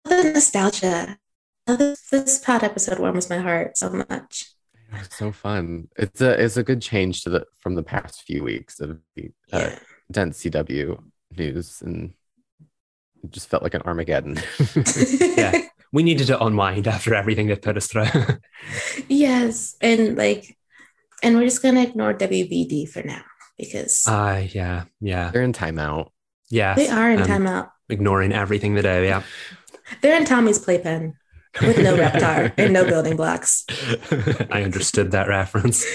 the nostalgia. This, this pod episode warms my heart so much. It's so fun. It's a it's a good change to the from the past few weeks of the uh, yeah. dense CW news and it just felt like an Armageddon. yeah. We needed to unwind after everything that put us through. yes. And like, and we're just going to ignore WBD for now because uh, yeah, yeah. They're in timeout. Yeah. They are in um, timeout. Ignoring everything they do. Yeah. They're in Tommy's playpen with no reptar and no building blocks. I understood that reference.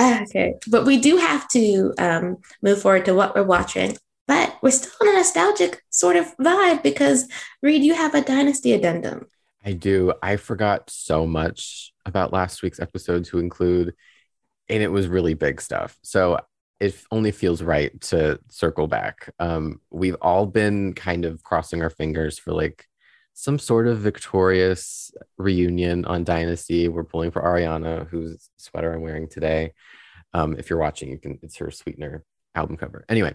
Okay, but we do have to um, move forward to what we're watching. But we're still in a nostalgic sort of vibe because Reed, you have a Dynasty addendum. I do. I forgot so much about last week's episode to include, and it was really big stuff. So it only feels right to circle back. Um, we've all been kind of crossing our fingers for like some sort of victorious reunion on Dynasty. We're pulling for Ariana, whose sweater I'm wearing today. Um, if you're watching, you can. It's her Sweetener album cover. Anyway,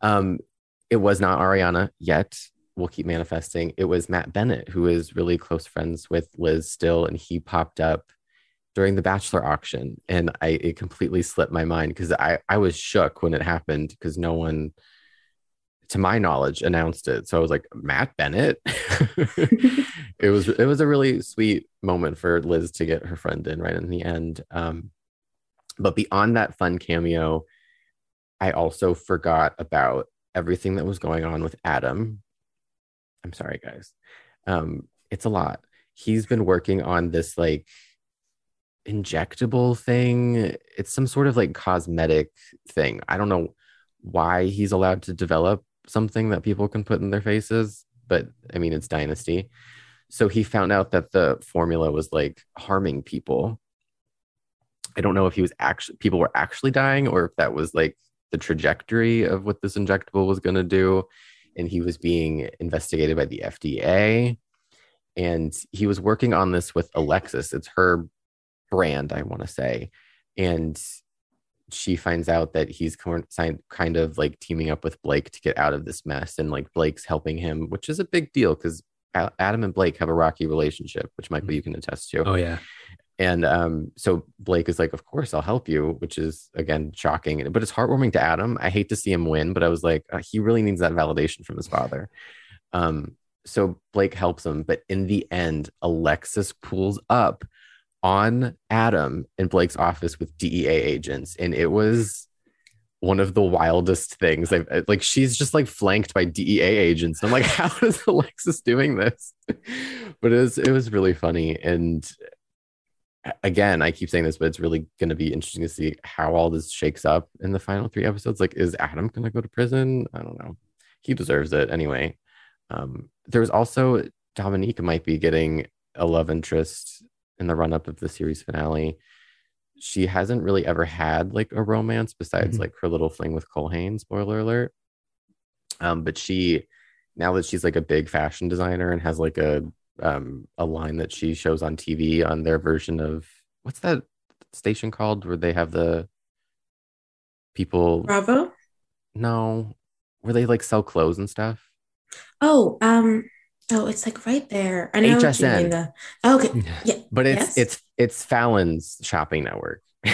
um, it was not Ariana yet. We'll keep manifesting. It was Matt Bennett, who is really close friends with Liz still, and he popped up during the bachelor auction and i it completely slipped my mind because i i was shook when it happened because no one to my knowledge announced it. So i was like matt bennett? It was it was a really sweet moment for liz to get her friend in right in the end. Um but beyond that fun cameo i also forgot about everything that was going on with adam. I'm sorry guys. Um it's a lot. He's been working on this like injectable thing. It's some sort of like cosmetic thing. I don't know why he's allowed to develop something that people can put in their faces, but I mean, it's Dynasty. So he found out that the formula was like harming people. I don't know if he was actually, people were actually dying or if that was like the trajectory of what this injectable was going to do. And he was being investigated by the FDA. And he was working on this with Alexis. It's her brand, I want to say. And she finds out that he's kind of like teaming up with Blake to get out of this mess. And like Blake's helping him, which is a big deal because Adam and Blake have a rocky relationship, which Michael, you can attest to. Oh, yeah. And um, so Blake is like, Of course, I'll help you, which is again shocking, but it's heartwarming to Adam. I hate to see him win, but I was like, uh, He really needs that validation from his father. Um, so Blake helps him, but in the end, Alexis pulls up on Adam in Blake's office with DEA agents, and it was one of the wildest things. I've, like she's just like flanked by DEA agents. I'm like, how is Alexis doing this? but it was it was really funny. And again, I keep saying this, but it's really going to be interesting to see how all this shakes up in the final three episodes. Like, is Adam going to go to prison? I don't know. He deserves it anyway. Um, there was also Dominique might be getting a love interest in the run up of the series finale, she hasn't really ever had like a romance besides mm-hmm. like her little fling with Cole Haynes, spoiler alert. Um, but she now that she's like a big fashion designer and has like a um a line that she shows on TV on their version of what's that station called where they have the people Bravo? No, where they like sell clothes and stuff. Oh, um Oh, it's like right there. I know HSN. The, okay, yeah, but it's yes. it's it's Fallon's shopping network. I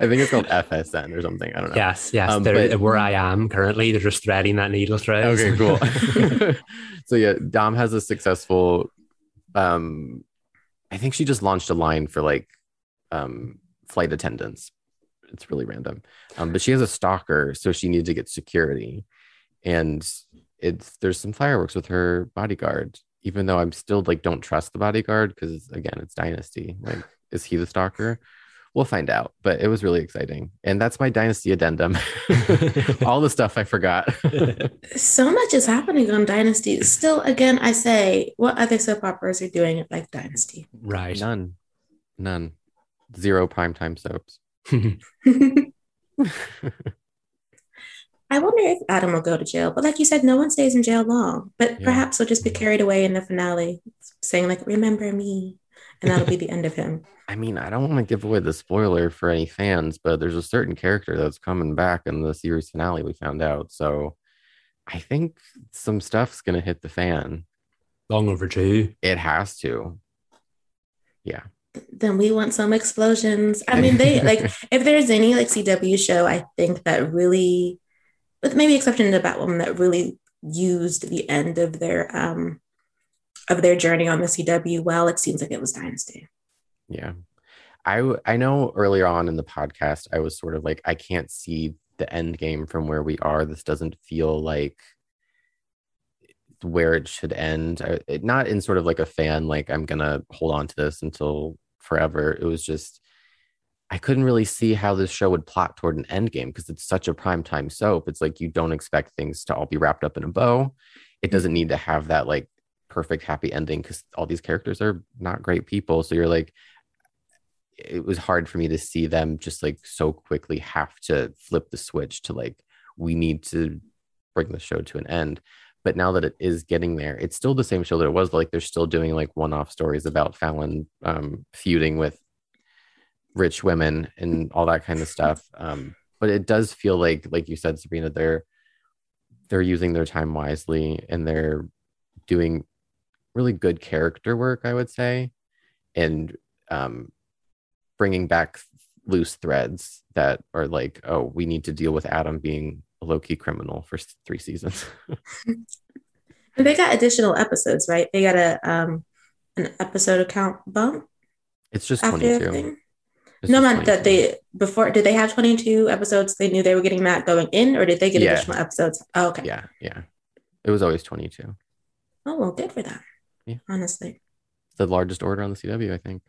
think it's called FSN or something. I don't know. Yes, yes. Um, but, where I am currently, they're just threading that needle thread. Okay, cool. so yeah, Dom has a successful. Um, I think she just launched a line for like um flight attendants. It's really random. Um, but she has a stalker, so she needed to get security, and it's there's some fireworks with her bodyguard even though i'm still like don't trust the bodyguard because again it's dynasty like is he the stalker? We'll find out but it was really exciting and that's my dynasty addendum. All the stuff i forgot. So much is happening on dynasty. Still again i say what other soap operas are doing it like dynasty? Right. None. None. Zero primetime soaps I wonder if Adam will go to jail. But like you said, no one stays in jail long. But yeah. perhaps he'll just be carried away in the finale, saying like, "Remember me," and that'll be the end of him. I mean, I don't want to give away the spoiler for any fans, but there's a certain character that's coming back in the series finale. We found out, so I think some stuff's gonna hit the fan. Long overdue. It has to. Yeah. then we want some explosions. I mean, they like if there's any like CW show, I think that really, with maybe exception to Batwoman, that really used the end of their um of their journey on the CW well. It seems like it was Dynasty. Yeah. I I know earlier on in the podcast I was sort of like I can't see the end game from where we are. This doesn't feel like where it should end. I, it, not in sort of like a fan like I'm gonna hold on to this until forever. It was just I couldn't really see how this show would plot toward an end game because it's such a primetime soap. It's like you don't expect things to all be wrapped up in a bow. It doesn't need to have that like perfect happy ending because all these characters are not great people. So you're like, it was hard for me to see them just like so quickly have to flip the switch to like, we need to bring the show to an end. But now that it is getting there, it's still the same show that it was. Like they're still doing like one-off stories about Fallon um, feuding with rich women and all that kind of stuff. Um, but it does feel like, like you said, Sabrina, they're they're using their time wisely and they're doing really good character work, I would say, and um, bringing back loose threads that are like, oh, we need to deal with Adam being a low key criminal for three seasons. they got additional episodes, right? They got a um, an episode account bump. It's just twenty two. No, man, that they before did they have twenty two episodes? They knew they were getting that going in, or did they get yeah. additional episodes? Oh, okay. Yeah, yeah. It was always twenty two. Oh well, good for them. Yeah. Honestly. The largest order on the CW, I think.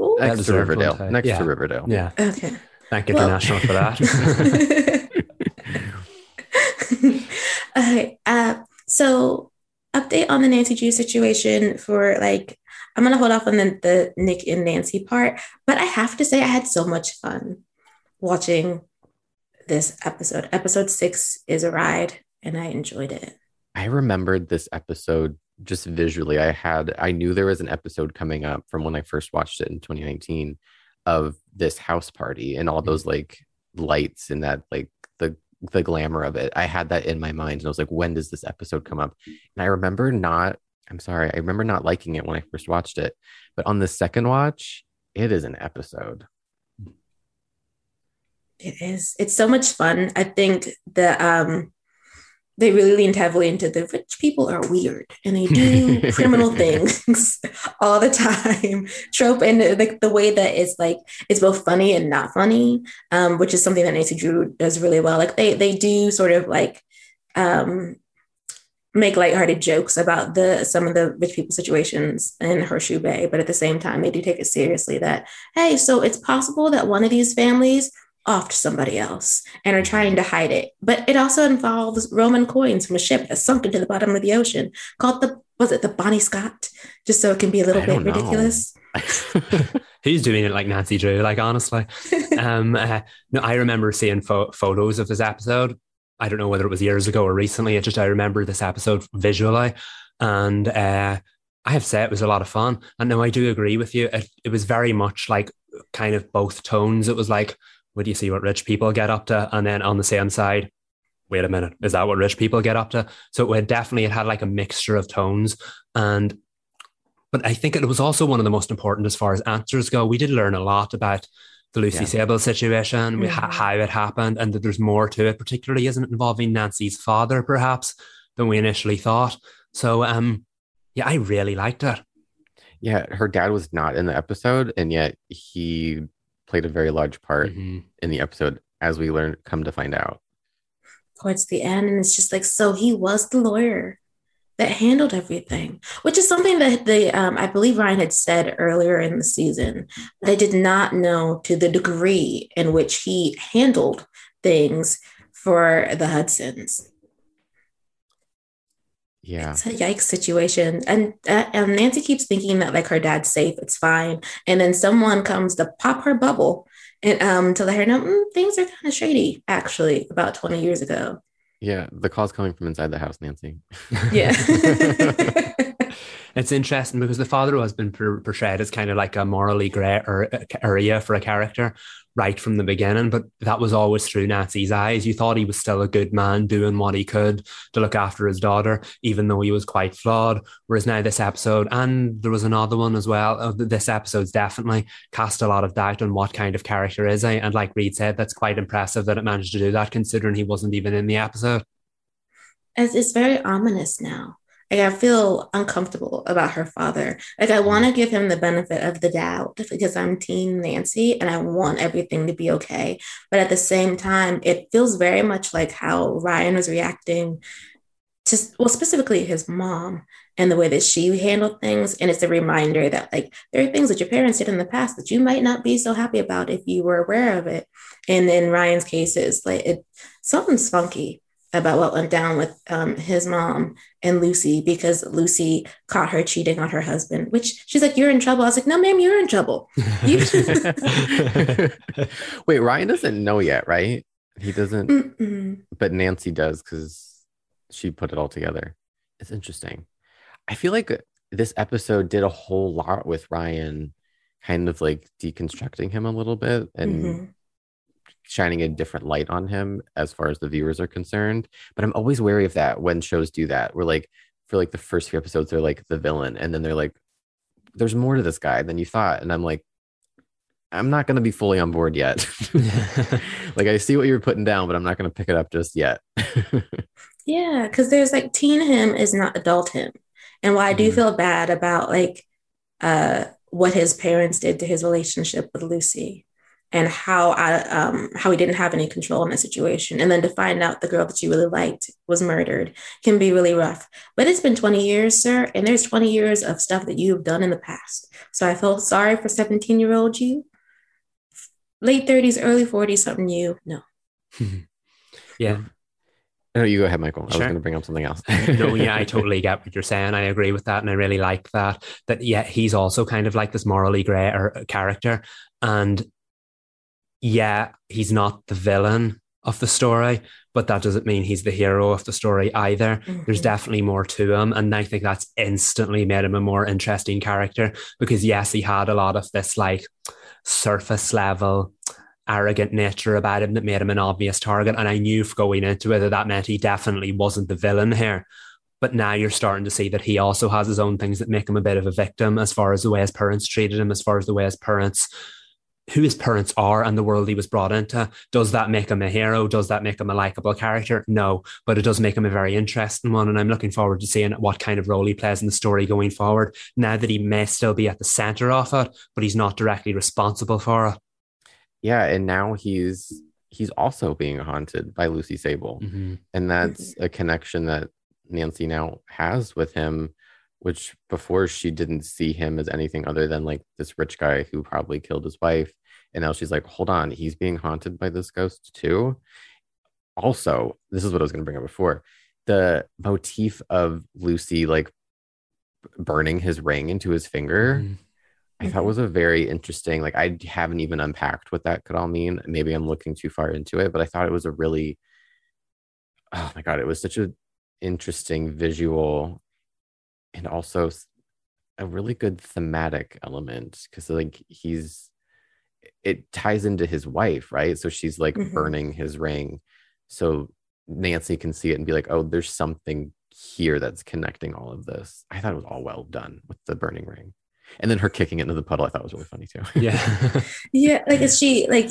Ooh. Next to Riverdale. Next yeah. to Riverdale. Yeah. Okay. Thank International well. for that. okay. Uh, so update on the Nancy Drew situation for like I'm gonna hold off on the, the Nick and Nancy part, but I have to say I had so much fun watching this episode. Episode six is a ride, and I enjoyed it. I remembered this episode just visually, I had I knew there was an episode coming up from when I first watched it in 2019 of this house party and all those like lights and that like the the glamour of it. I had that in my mind and I was like, when does this episode come up? And I remember not, I'm sorry, I remember not liking it when I first watched it. But on the second watch, it is an episode. It is. It's so much fun. I think the um they really leaned heavily into the rich people are weird and they do criminal things all the time trope and like the way that it's like it's both funny and not funny um, which is something that Nancy Drew does really well like they they do sort of like um, make lighthearted jokes about the some of the rich people situations in Horseshoe Bay but at the same time they do take it seriously that hey so it's possible that one of these families off to somebody else and are trying to hide it. But it also involves Roman coins from a ship that sunk into the bottom of the ocean called the was it the Bonnie Scott? Just so it can be a little bit ridiculous. Who's doing it like Nancy Drew? Like honestly, um, uh, no, I remember seeing fo- photos of this episode. I don't know whether it was years ago or recently. It just I remember this episode visually, and uh, I have said it was a lot of fun. And no, I do agree with you. It, it was very much like kind of both tones. It was like would you see what rich people get up to? And then on the same side, wait a minute, is that what rich people get up to? So it definitely it had like a mixture of tones. And but I think it was also one of the most important as far as answers go. We did learn a lot about the Lucy yeah. Sable situation, mm-hmm. how it happened, and that there's more to it, particularly isn't involving Nancy's father, perhaps, than we initially thought. So um yeah, I really liked it. Yeah, her dad was not in the episode, and yet he played a very large part mm-hmm. in the episode as we learn come to find out towards the end and it's just like so he was the lawyer that handled everything which is something that the um, i believe ryan had said earlier in the season. But i did not know to the degree in which he handled things for the hudsons. Yeah. It's a yikes situation. And uh, and nancy keeps thinking that like her dad's safe it's fine. And then someone comes to pop her bubble and um to let her know mm, things are kind of shady actually about 20 years ago yeah the call's coming from inside the house nancy. Yeah It's interesting because the father has been portrayed as kind of like a morally grey area for a character right from the beginning, but that was always through Nancy's eyes. You thought he was still a good man doing what he could to look after his daughter, even though he was quite flawed. Whereas now this episode, and there was another one as well, uh, this episode's definitely cast a lot of doubt on what kind of character is he. And like Reed said, that's quite impressive that it managed to do that considering he wasn't even in the episode. It's very ominous now. Like I feel uncomfortable about her father. Like I want to give him the benefit of the doubt because I'm Team Nancy and I want everything to be okay. But at the same time, it feels very much like how Ryan was reacting to well, specifically his mom and the way that she handled things. And it's a reminder that like there are things that your parents did in the past that you might not be so happy about if you were aware of it. And in Ryan's case, cases, like it something's funky about what went down with um, his mom and Lucy because Lucy caught her cheating on her husband, which she's like, You're in trouble. I was like, No, ma'am, you're in trouble. Wait, Ryan doesn't know yet, right? He doesn't, Mm-mm. but Nancy does because she put it all together. It's interesting. I feel like this episode did a whole lot with Ryan kind of like deconstructing him a little bit and mm-hmm shining a different light on him as far as the viewers are concerned. But I'm always wary of that when shows do that. We're like, for like the first few episodes, they're like the villain, and then they're like, there's more to this guy than you thought. And I'm like, I'm not going to be fully on board yet. like, I see what you're putting down, but I'm not going to pick it up just yet. yeah, because there's like teen him is not adult him. And while I do mm-hmm. feel bad about like uh, what his parents did to his relationship with Lucy, and how I um, how he didn't have any control in the situation, and then to find out the girl that you really liked was murdered can be really rough. But it's been 20 years, sir, and there's 20 years of stuff that you have done in the past. So I feel sorry for 17 year old you. Late 30s, early 40s, something you no. yeah. No, you go ahead, Michael. Sure. I was going to bring up something else. no, yeah, I totally get what you're saying. I agree with that, and I really like that. That yeah, he's also kind of like this morally grey or character, and yeah, he's not the villain of the story, but that doesn't mean he's the hero of the story either. Mm-hmm. There's definitely more to him. And I think that's instantly made him a more interesting character because, yes, he had a lot of this like surface level arrogant nature about him that made him an obvious target. And I knew going into it that that meant he definitely wasn't the villain here. But now you're starting to see that he also has his own things that make him a bit of a victim as far as the way his parents treated him, as far as the way his parents who his parents are and the world he was brought into. Does that make him a hero? Does that make him a likable character? No, but it does make him a very interesting one. And I'm looking forward to seeing what kind of role he plays in the story going forward. Now that he may still be at the center of it, but he's not directly responsible for it. Yeah, and now he's he's also being haunted by Lucy Sable, mm-hmm. and that's a connection that Nancy now has with him which before she didn't see him as anything other than like this rich guy who probably killed his wife. And now she's like, hold on, he's being haunted by this ghost too. Also, this is what I was going to bring up before the motif of Lucy like burning his ring into his finger. Mm-hmm. I thought was a very interesting, like, I haven't even unpacked what that could all mean. Maybe I'm looking too far into it, but I thought it was a really, oh my God, it was such a interesting visual and also a really good thematic element because like he's it ties into his wife right? So she's like mm-hmm. burning his ring. So nancy can see it and be like oh there's something here that's connecting all of this. I thought it was all well done with the burning ring. And then her kicking it into the puddle i thought was really funny too. Yeah. Yeah like is she like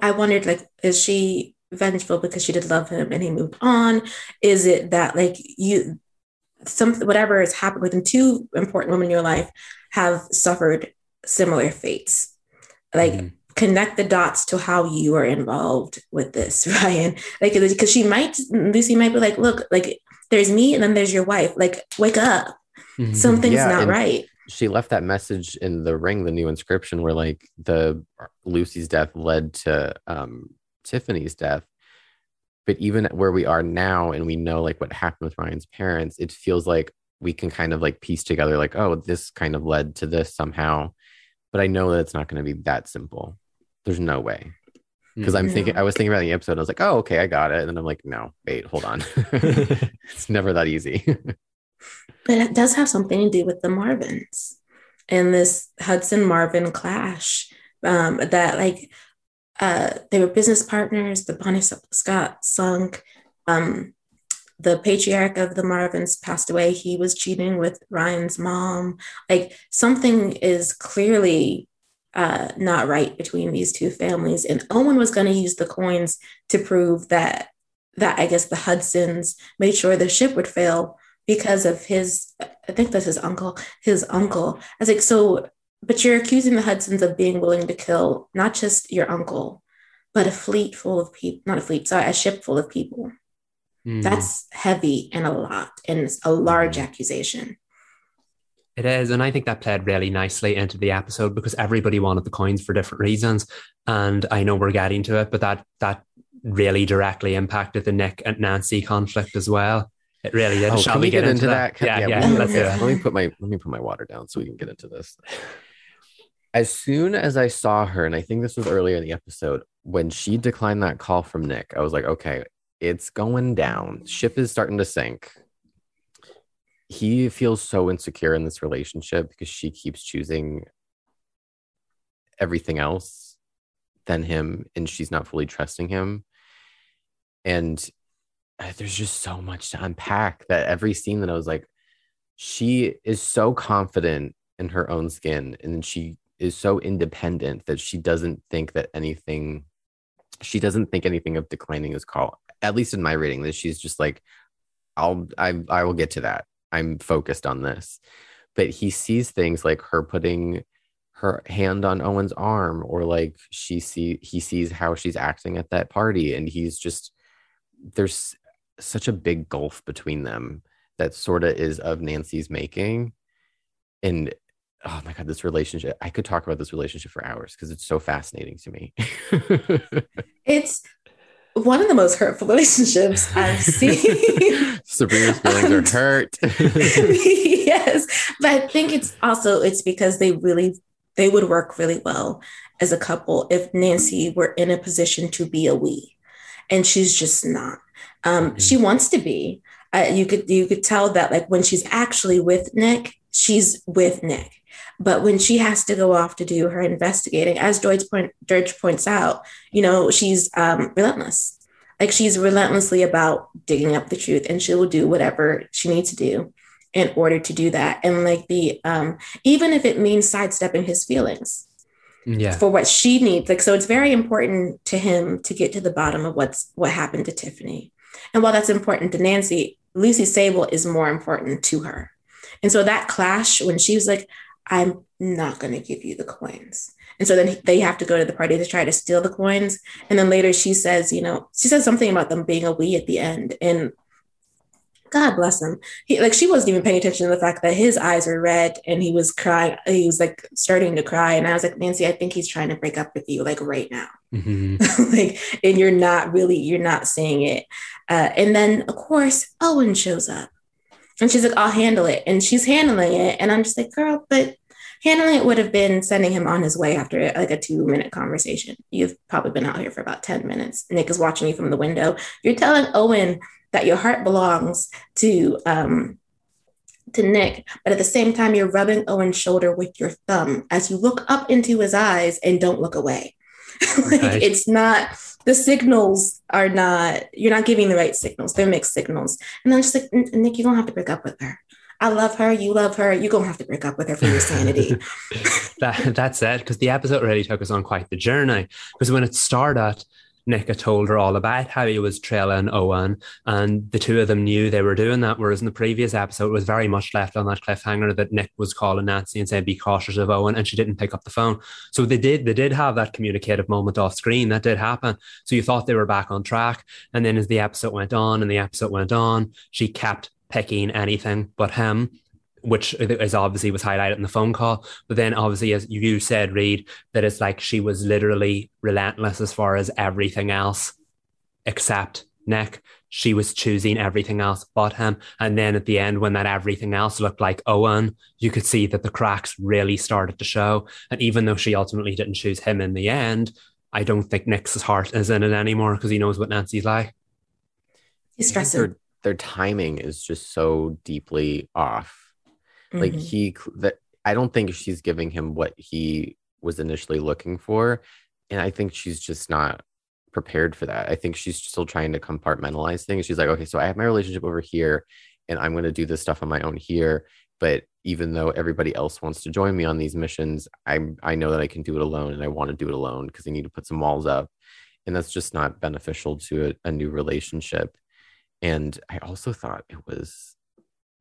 i wondered like is she vengeful because she did love him and he moved on? Is it that like you some whatever has happened within two important women in your life have suffered similar fates. Like mm-hmm. connect the dots to how you are involved with this, Ryan. Like because she might Lucy might be like, look, like there's me and then there's your wife. Like wake up. Mm-hmm. Something's yeah, not right. She left that message in the ring, the new inscription, where like the Lucy's death led to um, Tiffany's death but even where we are now and we know like what happened with ryan's parents it feels like we can kind of like piece together like oh this kind of led to this somehow. But i know that it's not going to be that simple. There's no way. Because i'm thinking i was thinking about the episode i was like oh okay i got it. And then i'm like no wait hold on. It's never that easy. But it does have something to do with the Marvins and this Hudson Marvin clash. Um, that like uh, they were business partners. The Bonnie Scott sunk. Um, the patriarch of the Marvins passed away. He was cheating with Ryan's mom. Like something is clearly uh, not right between these two families. And Owen was going to use the coins to prove that that I guess the Hudsons made sure the ship would fail because of his. I think that's his uncle. His uncle. I was like, so, but you're accusing the Hudsons of being willing to kill not just your uncle, but a fleet full of people. Not a fleet, sorry, a ship full of people. Mm. That's heavy and a lot, and it's a large mm. accusation. It is, and I think that played really nicely into the episode because everybody wanted the coins for different reasons, and I know we're getting to it, but that that really directly impacted the Nick and Nancy conflict as well. It really did. Oh, Shall we, get, get, into, that? that? Yeah, yeah. yeah. Let's do it. Let me put my let me put my water down so we can get into this. As soon as I saw her, and I think this was earlier in the episode, when she declined that call from Nick, I was like, okay, it's going down. Ship is starting to sink he feels so insecure in this relationship because she keeps choosing everything else than him and she's not fully trusting him and uh, there's just so much to unpack that every scene that i was like she is so confident in her own skin and she is so independent that she doesn't think that anything she doesn't think anything of declining is call at least in my reading that she's just like i'll i i will get to that I'm focused on this. But he sees things like her putting her hand on Owen's arm, or like she see he sees how she's acting at that party, and he's just there's such a big gulf between them that sort of is of Nancy's making. And oh my god, this relationship, I could talk about this relationship for hours because it's so fascinating to me. it's one of the most hurtful relationships I've seen. Sabrina's feelings um, are hurt. yes, but I think it's also it's because they really they would work really well as a couple if Nancy were in a position to be a we, and she's just not. Um, mm-hmm. She wants to be. Uh, you could you could tell that like when she's actually with Nick, she's with Nick. But when she has to go off to do her investigating, as George, point, points out, you know, she's um, relentless. Like she's relentlessly about digging up the truth and she will do whatever she needs to do in order to do that. And like the, um, even if it means sidestepping his feelings yeah. for what she needs. Like, so it's very important to him to get to the bottom of what's, what happened to Tiffany. And while that's important to Nancy, Lucy Sable is more important to her. And so that clash when she was like, I'm not going to give you the coins. And so then they have to go to the party to try to steal the coins. And then later she says, you know, she says something about them being a we at the end. And God bless him. He like she wasn't even paying attention to the fact that his eyes were red and he was crying. He was like starting to cry. And I was like, Nancy, I think he's trying to break up with you like right now. Mm-hmm. like, and you're not really, you're not seeing it. Uh, and then of course Owen shows up. And she's like, I'll handle it. And she's handling it. And I'm just like, girl, but handling it would have been sending him on his way after like a two minute conversation. You've probably been out here for about 10 minutes. Nick is watching you from the window. You're telling Owen that your heart belongs to, um, to Nick, but at the same time, you're rubbing Owen's shoulder with your thumb as you look up into his eyes and don't look away. like. It's not the signals are not you're not giving the right signals. They're mixed signals. And i'm just like nick you don't have to break up with her. I love her. You love her. You're gonna have to break up with her for your sanity. That, that's it because the episode really took us on quite the journey. Because when it started Nick had told her all about how he was trailing Owen, and the two of them knew they were doing that. Whereas in the previous episode, it was very much left on that cliffhanger that Nick was calling Nancy and saying, "Be cautious of Owen," and she didn't pick up the phone. So they did, they did have that communicative moment off screen. That did happen. So you thought they were back on track, and then as the episode went on and the episode went on, she kept picking anything but him which is obviously was highlighted in the phone call. But then obviously, as you said, Reed, that it's like she was literally relentless as far as everything else except Nick. She was choosing everything else but him. And then at the end, when that everything else looked like Owen, you could see that the cracks really started to show. And even though she ultimately didn't choose him in the end, I don't think Nick's heart is in it anymore because he knows what Nancy's like. He's stressing their timing is just so deeply off. Like Mhm. he that I don't think she's giving him what he was initially looking for. And I think she's just not prepared for that. I think she's still trying to compartmentalize things. She's like, okay, so I have my relationship over here and I'm going to do this stuff on my own here. But even though everybody else wants to join me on these missions, I I know that I can do it alone and I want to do it alone because I need to put some walls up. And that's just not beneficial to a, a new relationship. And I also thought it was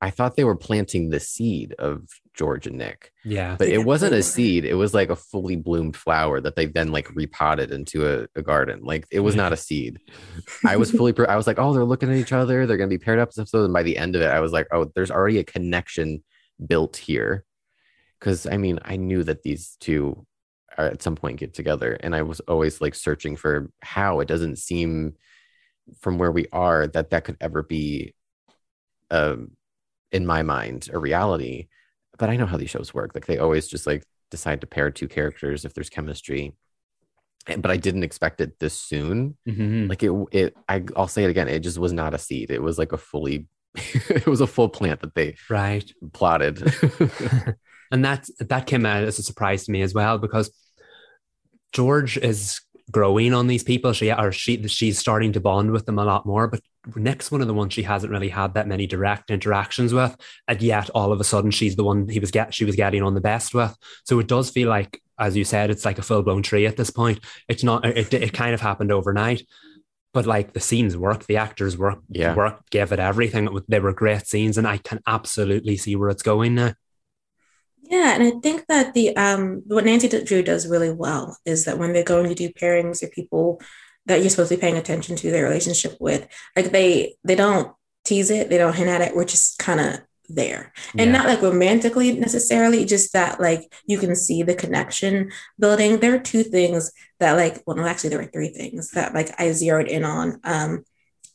I thought they were planting the seed of George and Nick, Yeah. but it wasn't a seed. It was like a fully bloomed flower that they then like repotted into a, a garden. Like it was not a seed. I was fully, pre- I was like, oh, they're looking at each other. They're going to be paired up this episode. And by the end of it, I was like, oh, there's already a connection built here. Cause I mean, I knew that these two are at some point get together. And I was always like searching for how it doesn't seem from where we are that that could ever be, um, in my mind, a reality. But I know how these shows work. Like they always just like decide to pair two characters if there's chemistry. And- But I didn't expect it this soon Mhm. like it it I, i'll say it again it just was not a seed it was like a fully it was a full plant that they right. plotted and that that came out as a surprise to me as well because George is growing on these people. She or she she's starting to bond with them a lot more. But Nick's one of the ones she hasn't really had that many direct interactions with, and yet all of a sudden she's the one he was get she was getting on the best with. So it does feel like, as you said, it's like a full blown tree at this point. It's not. It it kind of happened overnight. But like the scenes work, the actors work, Yeah. work, gave it everything. They were great scenes, and I can absolutely see where it's going now. Yeah, and I think that the um what Nancy Drew does really well is that when they're going to do pairings or people that you're supposed to be paying attention to their relationship with, like they they don't tease it, they don't hint at it. We're just kind of there, and Yeah. not like romantically necessarily, just that like you can see the connection building. There are two things that like well, no, actually there were three things that like I zeroed in on. Um,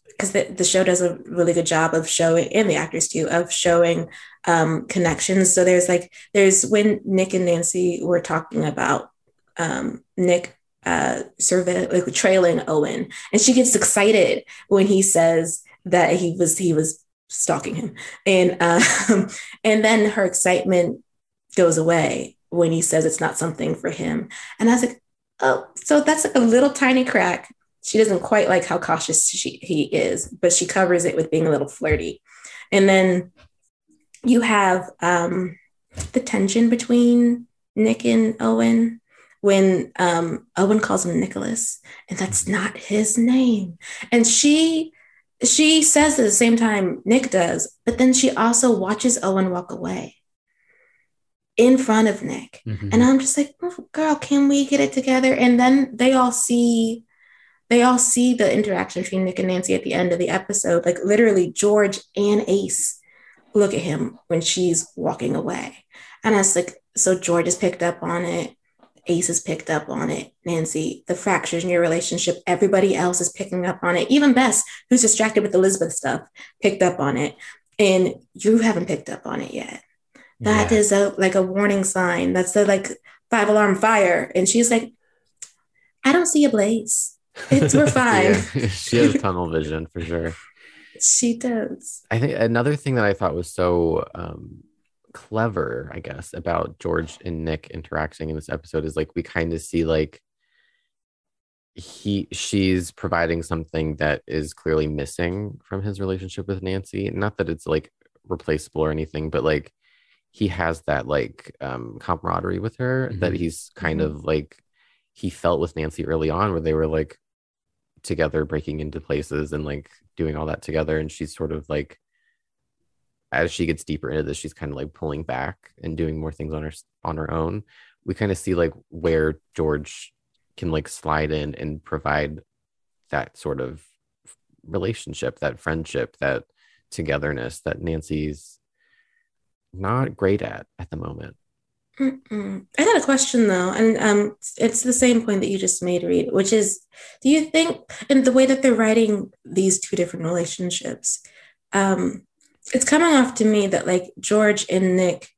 because the, the show does a really good job of showing and the actors too of showing um, connections so there's like there's when nick and nancy were talking about um, nick uh, survey like trailing owen. And she gets excited when he says that he was he was stalking him. And um, and then her excitement goes away when he says it's not something for him. And i was like oh so that's like a little tiny crack. She doesn't quite like how cautious she he is, but she covers it with being a little flirty. And then you have um, the tension between Nick and Owen when um, Owen calls him Nicholas, and that's not his name. And she she says at the same time Nick does, but then she also watches Owen walk away in front of Nick. Mhm. And I'm just like, "Oh, girl, can we get it together? And then they all see, they all see the interaction between Nick and Nancy at the end of the episode. Like literally, George and Ace look at him when she's walking away. And I was like, so George has picked up on it. Ace has picked up on it. Nancy, the fractures in your relationship, everybody else is picking up on it. Even Bess, who's distracted with Elizabeth stuff, picked up on it. And you haven't picked up on it yet. That Yeah. is a like a warning sign. That's the like five alarm fire. And she's like, I don't see a blaze. It's we're fine. Yeah, she has tunnel vision for sure She does. i think another thing that i thought was so um clever i guess about george and nick interacting in this episode is like we kind of see like he she's providing something that is clearly missing from his relationship with Nancy. Not that it's like replaceable or anything, but like he has that like um camaraderie with her that Mhm. he's kind Mhm. of like he felt with Nancy early on where they were like together breaking into places and like doing all that together and she's sort of like as she gets deeper into this she's kind of like pulling back and doing more things on her on her own we kind of see like where george can like slide in and provide that sort of relationship that friendship that togetherness that nancy's not great at at the moment Mm-mm. I got a question though, and um, it's the same point that you just made, Reed, which is, do you think in the way that they're writing these two different relationships, um, it's coming off to me that like George and Nick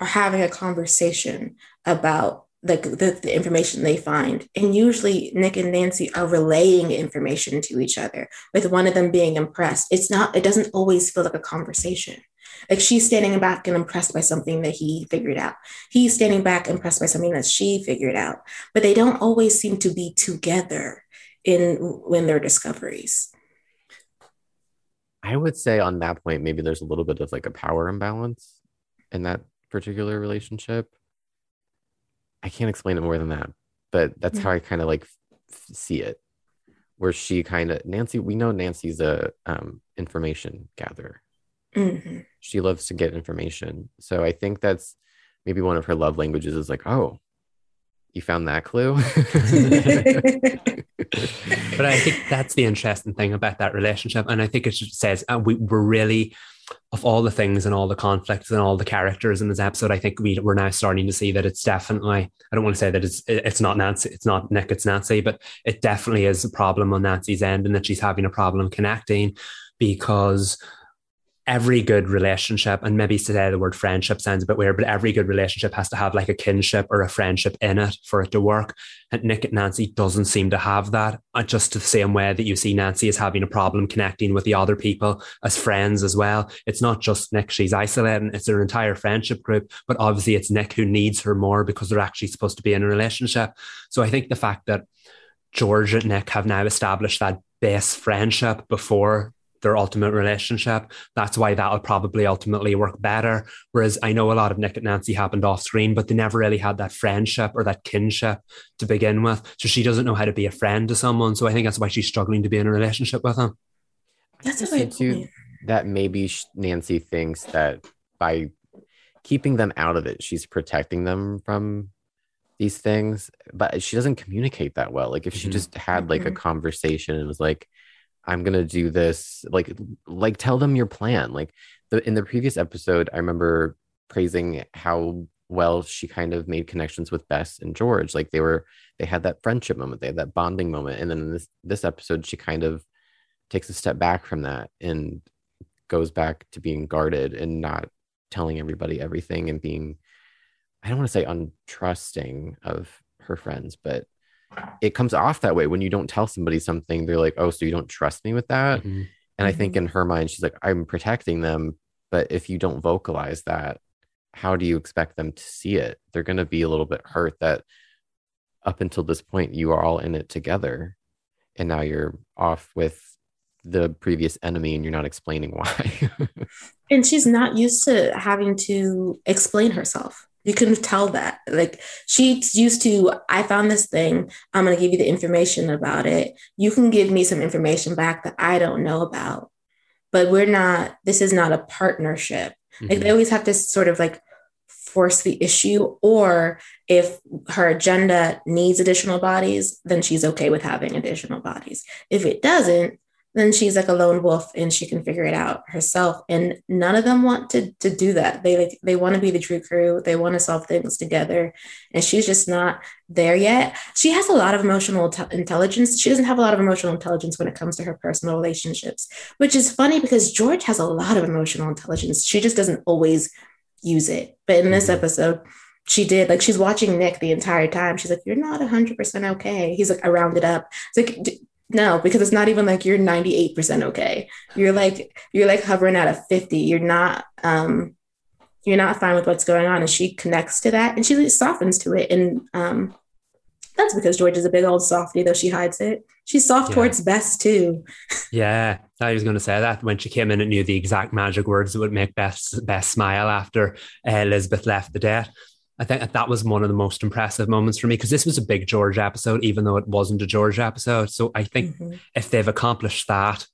are having a conversation about like the, the information they find. And usually Nick and Nancy are relaying information to each other, with one of them being impressed. It's not, it doesn't always feel like a conversation. Like she's standing back and impressed by something that he figured out. He's standing back impressed by something that she figured out. But they don't always seem to be together in when their discoveries. I would say on that point, maybe there's a little bit of like a power imbalance in that particular relationship. I can't explain it more than that, but that's how I kind of like f- see it. Where she kind of Nancy, we know Nancy's a um, information gatherer. Mhm. She loves to get information, so I think that's maybe one of her love languages is like, oh, you found that clue. but I think that's the interesting thing about that relationship. And I think it says uh, we, we're really, of all the things and all the conflicts and all the characters in this episode, I think we, we're now starting to see that it's definitely, I don't want to say that it's it's not Nancy, it's not Nick, it's Nancy, but it definitely is a problem on Nancy's end and that she's having a problem connecting because every good relationship, and maybe today the word friendship sounds a bit weird, but every good relationship has to have like a kinship or a friendship in it for it to work. And Nick and Nancy doesn't seem to have that. Just the same way that you see Nancy is having a problem connecting with the other people as friends as well. It's not just Nick she's isolating, it's her entire friendship group. But obviously it's Nick who needs her more because they're actually supposed to be in a relationship. So I think the fact that George and Nick have now established that base friendship before their ultimate relationship. That's why that'll probably ultimately work better. Whereas I know a lot of Nick and Nancy happened off screen, but they never really had that friendship or that kinship to begin with. So she doesn't know how to be a friend to someone. So I think that's why she's struggling to be in a relationship with him. That's a say great too that maybe Nancy thinks that by keeping them out of it, she's protecting them from these things, but she doesn't communicate that well. Like if she Mhm. just had like a Mhm. conversation and was like, "I'm gonna do this," like like tell them your plan. Like the in the previous episode, I remember praising how well she kind of made connections with Bess and George. Like they were they had that friendship moment, they had that bonding moment, and then in this this episode, she kind of takes a step back from that and goes back to being guarded and not telling everybody everything and being I don't want to say untrusting of her friends, but it comes off that way when you don't tell somebody something. They're like, "Oh, so you don't trust me with that?" Mhm. And I think in her mind, she's like, "I'm protecting them, but if you don't vocalize that, how do you expect them to see it? They're going to be a little bit hurt that up until this point you are all in it together, and now you're off with the previous enemy, and you're not explaining why." And she's not used to having to explain herself. You can tell that. Like she's used to, I found this thing. I'm going to give you the information about it. You can give me some information back that I don't know about. But we're not, this is not a partnership. Like mm-hmm. they always have to sort of like force the issue, or if her agenda needs additional bodies, then she's okay with having additional bodies. If it doesn't, then she's like a lone wolf and she can figure it out herself. And none of them want to to do that. They like they want to be the true crew. They want to solve things together, and she's just not there yet. She has a lot of emotional te- intelligence. She doesn't have a lot of emotional intelligence when it comes to her personal relationships, which is funny because George has a lot of emotional intelligence. She just doesn't always use it. But in this Mhm. episode, she did. Like she's watching Nick the entire time. She's like, "You're not 100% okay." He's like, "I rounded up." It's like, no, because it's not even like you're 98% okay. You're like you're like hovering at a 50. You're not um you're not fine with what's going on. And she connects to that and she softens to it. And um that's because George is a big old softy, though she hides it. She's soft Yeah. towards Bess too. Yeah, I was going to say that when she came in and knew the exact magic words that would make Bess, Bess smile after uh, Elizabeth left the debt. I think that, was one of the most impressive moments for me because this was a big George episode, even though it wasn't a George episode. So I think Mhm. if they've accomplished that,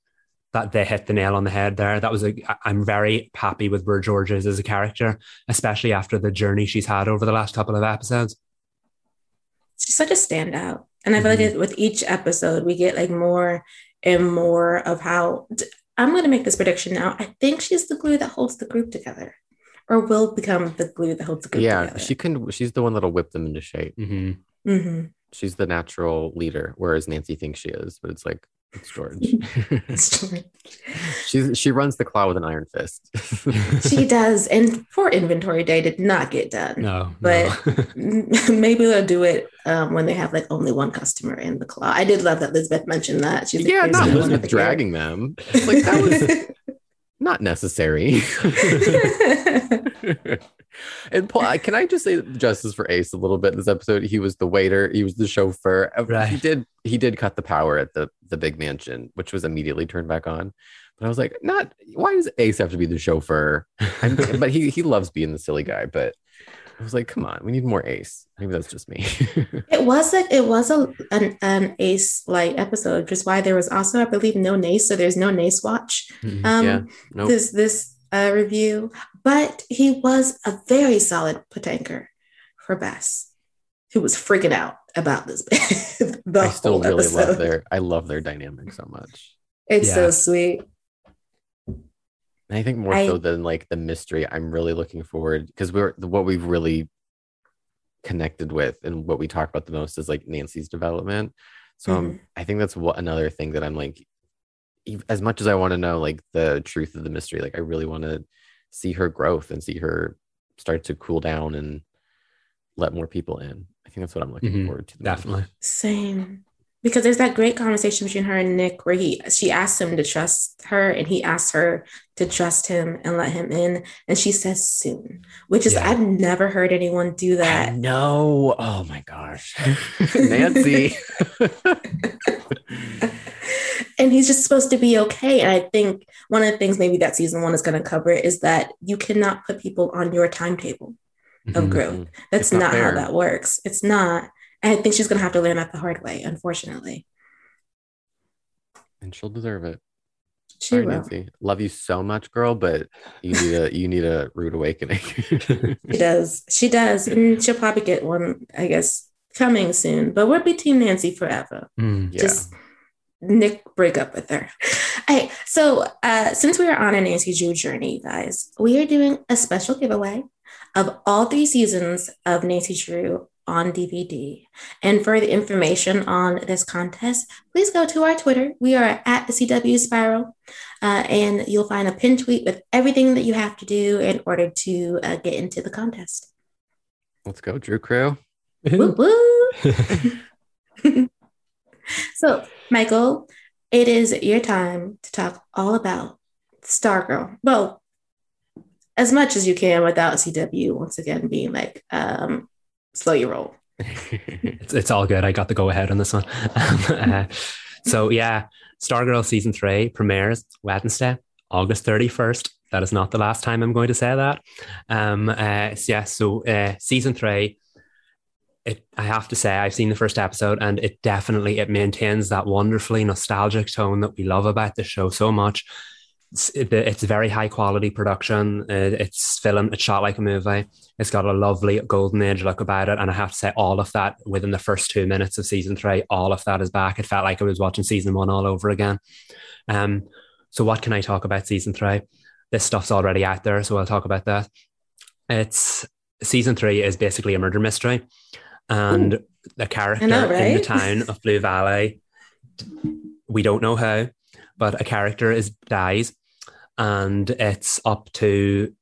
that they hit the nail on the head there. That was a. I'm very happy with where George is as a character, especially after the journey she's had over the last couple of episodes. she's such a standout. And I feel like with each episode, we get like more and more of how I'm going to make this prediction now. I think she's the glue that holds the group together, or will become the glue that holds the group yeah, together. she can. She's the one that'll whip them into shape. hmm hmm She's the natural leader, whereas Nancy thinks she is. But it's like It's George. It's George. She's she runs the claw with an iron fist. she does, and for inventory day did not get done. No, But no. maybe they'll do it um, when they have like only one customer in the claw. I did love that Elizabeth mentioned that. She's like, yeah, not the Elizabeth the dragging them. Like that was not necessary. and Paul, can I just say justice for Ace a little bit in this episode? He was the waiter, he was the chauffeur. Uh, He did he did cut the power at the the big mansion, which was immediately turned back on. But I was like, not why does Ace have to be the chauffeur? But he he loves being the silly guy. But I was like, come on, we need more Ace. Maybe that's just me. it was like it was a an, an ace like episode, which is why there was also, I believe, no Nace. So there's no Nace watch. Mhm. Um, yeah, nope. this this uh, review, but he was a very solid Potanker for Bess, who was freaking out about this. the I still whole really episode. love their I love their dynamic so much. It's so sweet. And I think more I- so than like the mystery, I'm really looking forward because we're what we've really connected with and what we talk about the most is like Nancy's development. So um, Mhm. I think that's what another thing that I'm like, as much as I want to know like the truth of the mystery, like I really want to see her growth and see her start to cool down and let more people in. I think that's what I'm looking Mhm. forward to. the most. Definitely. Same. Because there's that great conversation between her and Nick where he she asked him to trust her and he asked her to trust him and let him in. And she says soon, which is Yeah. I've never heard anyone do that. no Oh my gosh. Nancy. and he's just supposed to be okay. And I think one of the things maybe that season one is going to cover is that you cannot put people on your timetable of Mhm. growth. That's It's not not, how that works. It's not. I think she's going to have to learn that the hard way, unfortunately. and she'll deserve it. She will. Nancy. Love you so much, girl, but you need a you need a rude awakening. She does. She does. And she'll probably get one, I guess, coming soon. But we'll be Team Nancy forever. Mm. yeah. Just Nick break up with her. Hey, so uh, since we are on a Nancy Drew journey, you guys, we are doing a special giveaway of all three seasons of Nancy Drew on DVD. And for the information on this contest, please go to our Twitter. We are at the CW Spiral, uh, and you'll find a pinned tweet with everything that you have to do in order to uh, get into the contest. Let's go, Drew Crew. Woo woo! so, Michael, it is your time to talk all about Stargirl. Well, as much as you can without CW once again being like, um, slow your roll. it's, it's all good. I got the go ahead on this one. Uh, so yeah, Stargirl season three premieres Wednesday, August 31st. That is not the last time I'm going to say that. Um, uh, yeah, so uh, season three, it, I have to say I've seen the first episode and it definitely it maintains that wonderfully nostalgic tone that we love about the show so much. It's, it's very high quality production. It's filmed, it's shot like a movie. It's got a lovely golden age look about it. And I have to say, all of that within the first two minutes of season three, all of that is back. It felt like I was watching season one all over again. Um, so, what can I talk about season three? This stuff's already out there, so I'll talk about that. It's season three is basically a murder mystery, and the character know, in the town of Blue Valley, we don't know how, but a character is dies, and it's up to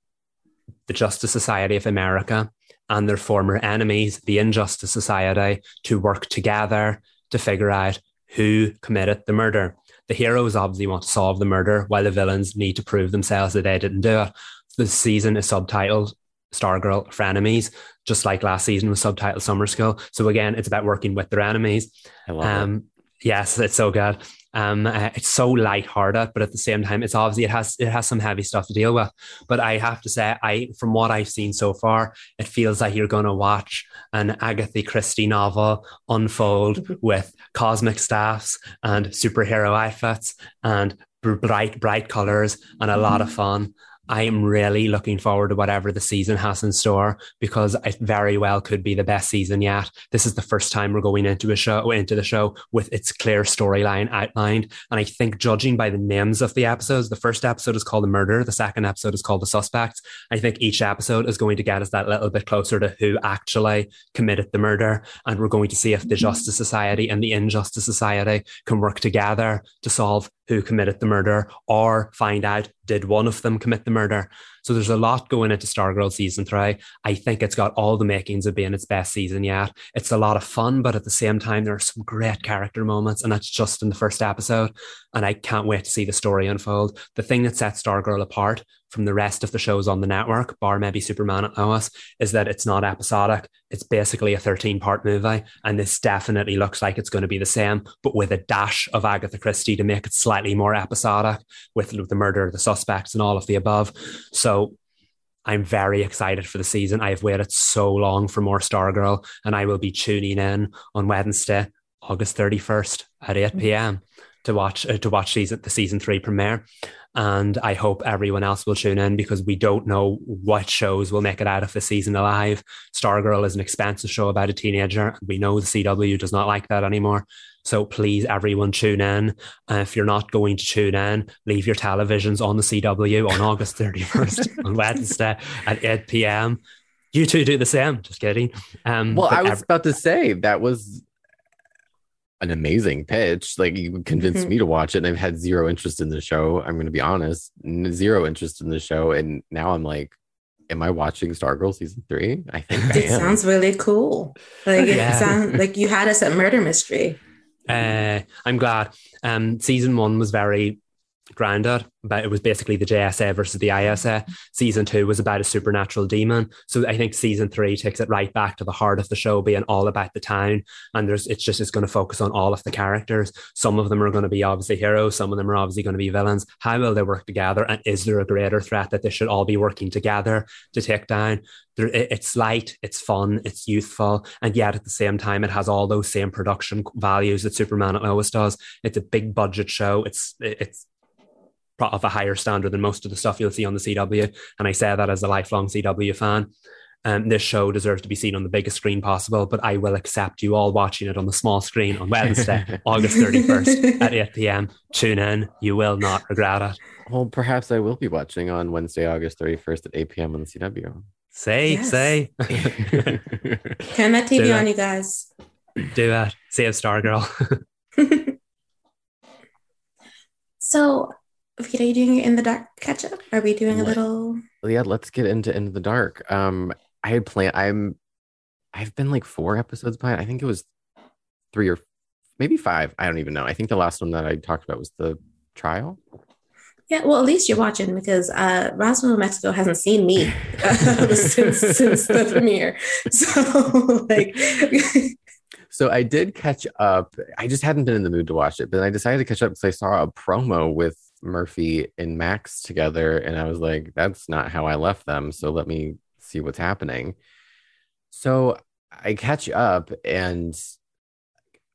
the Justice Society of America and their former enemies, the Injustice Society, to work together to figure out who committed the murder. The heroes obviously want to solve the murder, while the villains need to prove themselves that they didn't do it. The season is subtitled Stargirl Frenemies, just like last season was subtitled Summer School. So again, it's about working with their enemies. I love it. Um, yes, it's so good. Um, uh, it's so light-hearted, but at the same time, it's obviously it has it has some heavy stuff to deal with. But I have to say, I from what I've seen so far, it feels like you're going to watch an Agatha Christie novel unfold with cosmic staffs and superhero outfits and bright bright colors and a lot of fun. I am really looking forward to whatever the season has in store because it very well could be the best season yet. This is the first time we're going into a show into the show with its clear storyline outlined. And I think judging by the names of the episodes, the first episode is called The Murder, the second episode is called The Suspects. I think each episode is going to get us that little bit closer to who actually committed the murder. And we're going to see if the mm-hmm. Justice Society and the Injustice Society can work together to solve who committed the murder or find out did one of them commit the murder. So there's a lot going into Stargirl season three. I think it's got all the makings of being its best season yet. It's a lot of fun, but at the same time, there are some great character moments, and that's just in the first episode. And I can't wait to see the story unfold. The thing that sets Stargirl apart from the rest of the shows on the network, bar maybe Superman and Lois, is that it's not episodic. It's basically a 13 part movie. And this definitely looks like it's going to be the same, but with a dash of Agatha Christie to make it slightly more episodic with the murder of the suspects and all of the above. So I'm very excited for the season. I have waited so long for more Stargirl, and I will be tuning in on Wednesday, August 31st at 8 p.m. to watch uh, to watch season the season three premiere. And I hope everyone else will tune in because we don't know what shows will make it out of the season alive. Stargirl is an expensive show about a teenager. We know the CW does not like that anymore. So please, everyone, tune in. Uh, if you're not going to tune in, leave your televisions on the CW on August 31st on Wednesday at 8 p.m. You two do the same. Just kidding. Um, well, I was ev- about to say that was an amazing pitch. Like you convinced mm-hmm. me to watch it, and I've had zero interest in the show. I'm going to be honest, zero interest in the show, and now I'm like, am I watching Stargirl season three? I think it I sounds really cool. Like yeah. it sounds like you had us at murder mystery. Uh, I'm glad. Um, season one was very grounded, but it was basically the JSA versus the ISA. Season two was about a supernatural demon. So I think season three takes it right back to the heart of the show, being all about the town. And there's it's just it's going to focus on all of the characters. Some of them are going to be obviously heroes, some of them are obviously going to be villains. How will they work together? And is there a greater threat that they should all be working together to take down? It's light, it's fun, it's youthful, and yet at the same time, it has all those same production values that Superman always does. It's a big budget show. It's it's of a higher standard than most of the stuff you'll see on the CW. And I say that as a lifelong CW fan. Um, this show deserves to be seen on the biggest screen possible, but I will accept you all watching it on the small screen on Wednesday, August 31st at 8 p.m. Tune in. You will not regret it. Well, perhaps I will be watching on Wednesday, August 31st at 8 p.m. on the CW. Say, yes. say. Turn that TV on, you guys. Do it. Save Stargirl. so Vita, are you doing in the dark catch up? Are we doing a little? Yeah, let's get into into the dark. Um, I had planned. I'm, I've been like four episodes behind. I think it was three or maybe five. I don't even know. I think the last one that I talked about was the trial. Yeah, well, at least you're watching because uh, Roswell, Mexico hasn't seen me uh, since since the premiere. So, like, so I did catch up. I just hadn't been in the mood to watch it, but I decided to catch up because I saw a promo with Murphy and Max together, and I was like, that's not how I left them. So let me see what's happening. So I catch up, and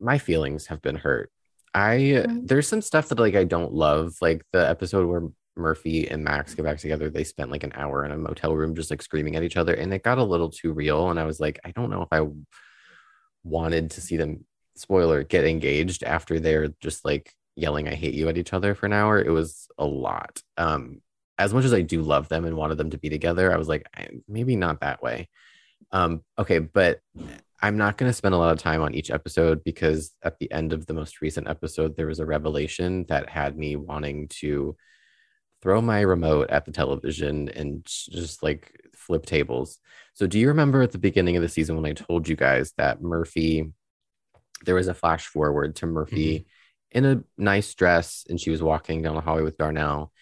my feelings have been hurt. I mm-hmm. there's some stuff that like I don't love, like the episode where Murphy and Max get back together. They spent like an hour in a motel room just like screaming at each other, and it got a little too real. And I was like, I don't know if I wanted to see them spoiler get engaged after they're just like yelling I hate you at each other for an hour. It was a lot. Um, as much as I do love them and wanted them to be together, I was like, maybe not that way. Um, okay, but I'm not going to spend a lot of time on each episode because at the end of the most recent episode, there was a revelation that had me wanting to throw my remote at the television and just like flip tables. So, do you remember at the beginning of the season when I told you guys that Murphy, there was a flash forward to Murphy? Mm-hmm in a nice dress and she was walking down the hallway with Darnell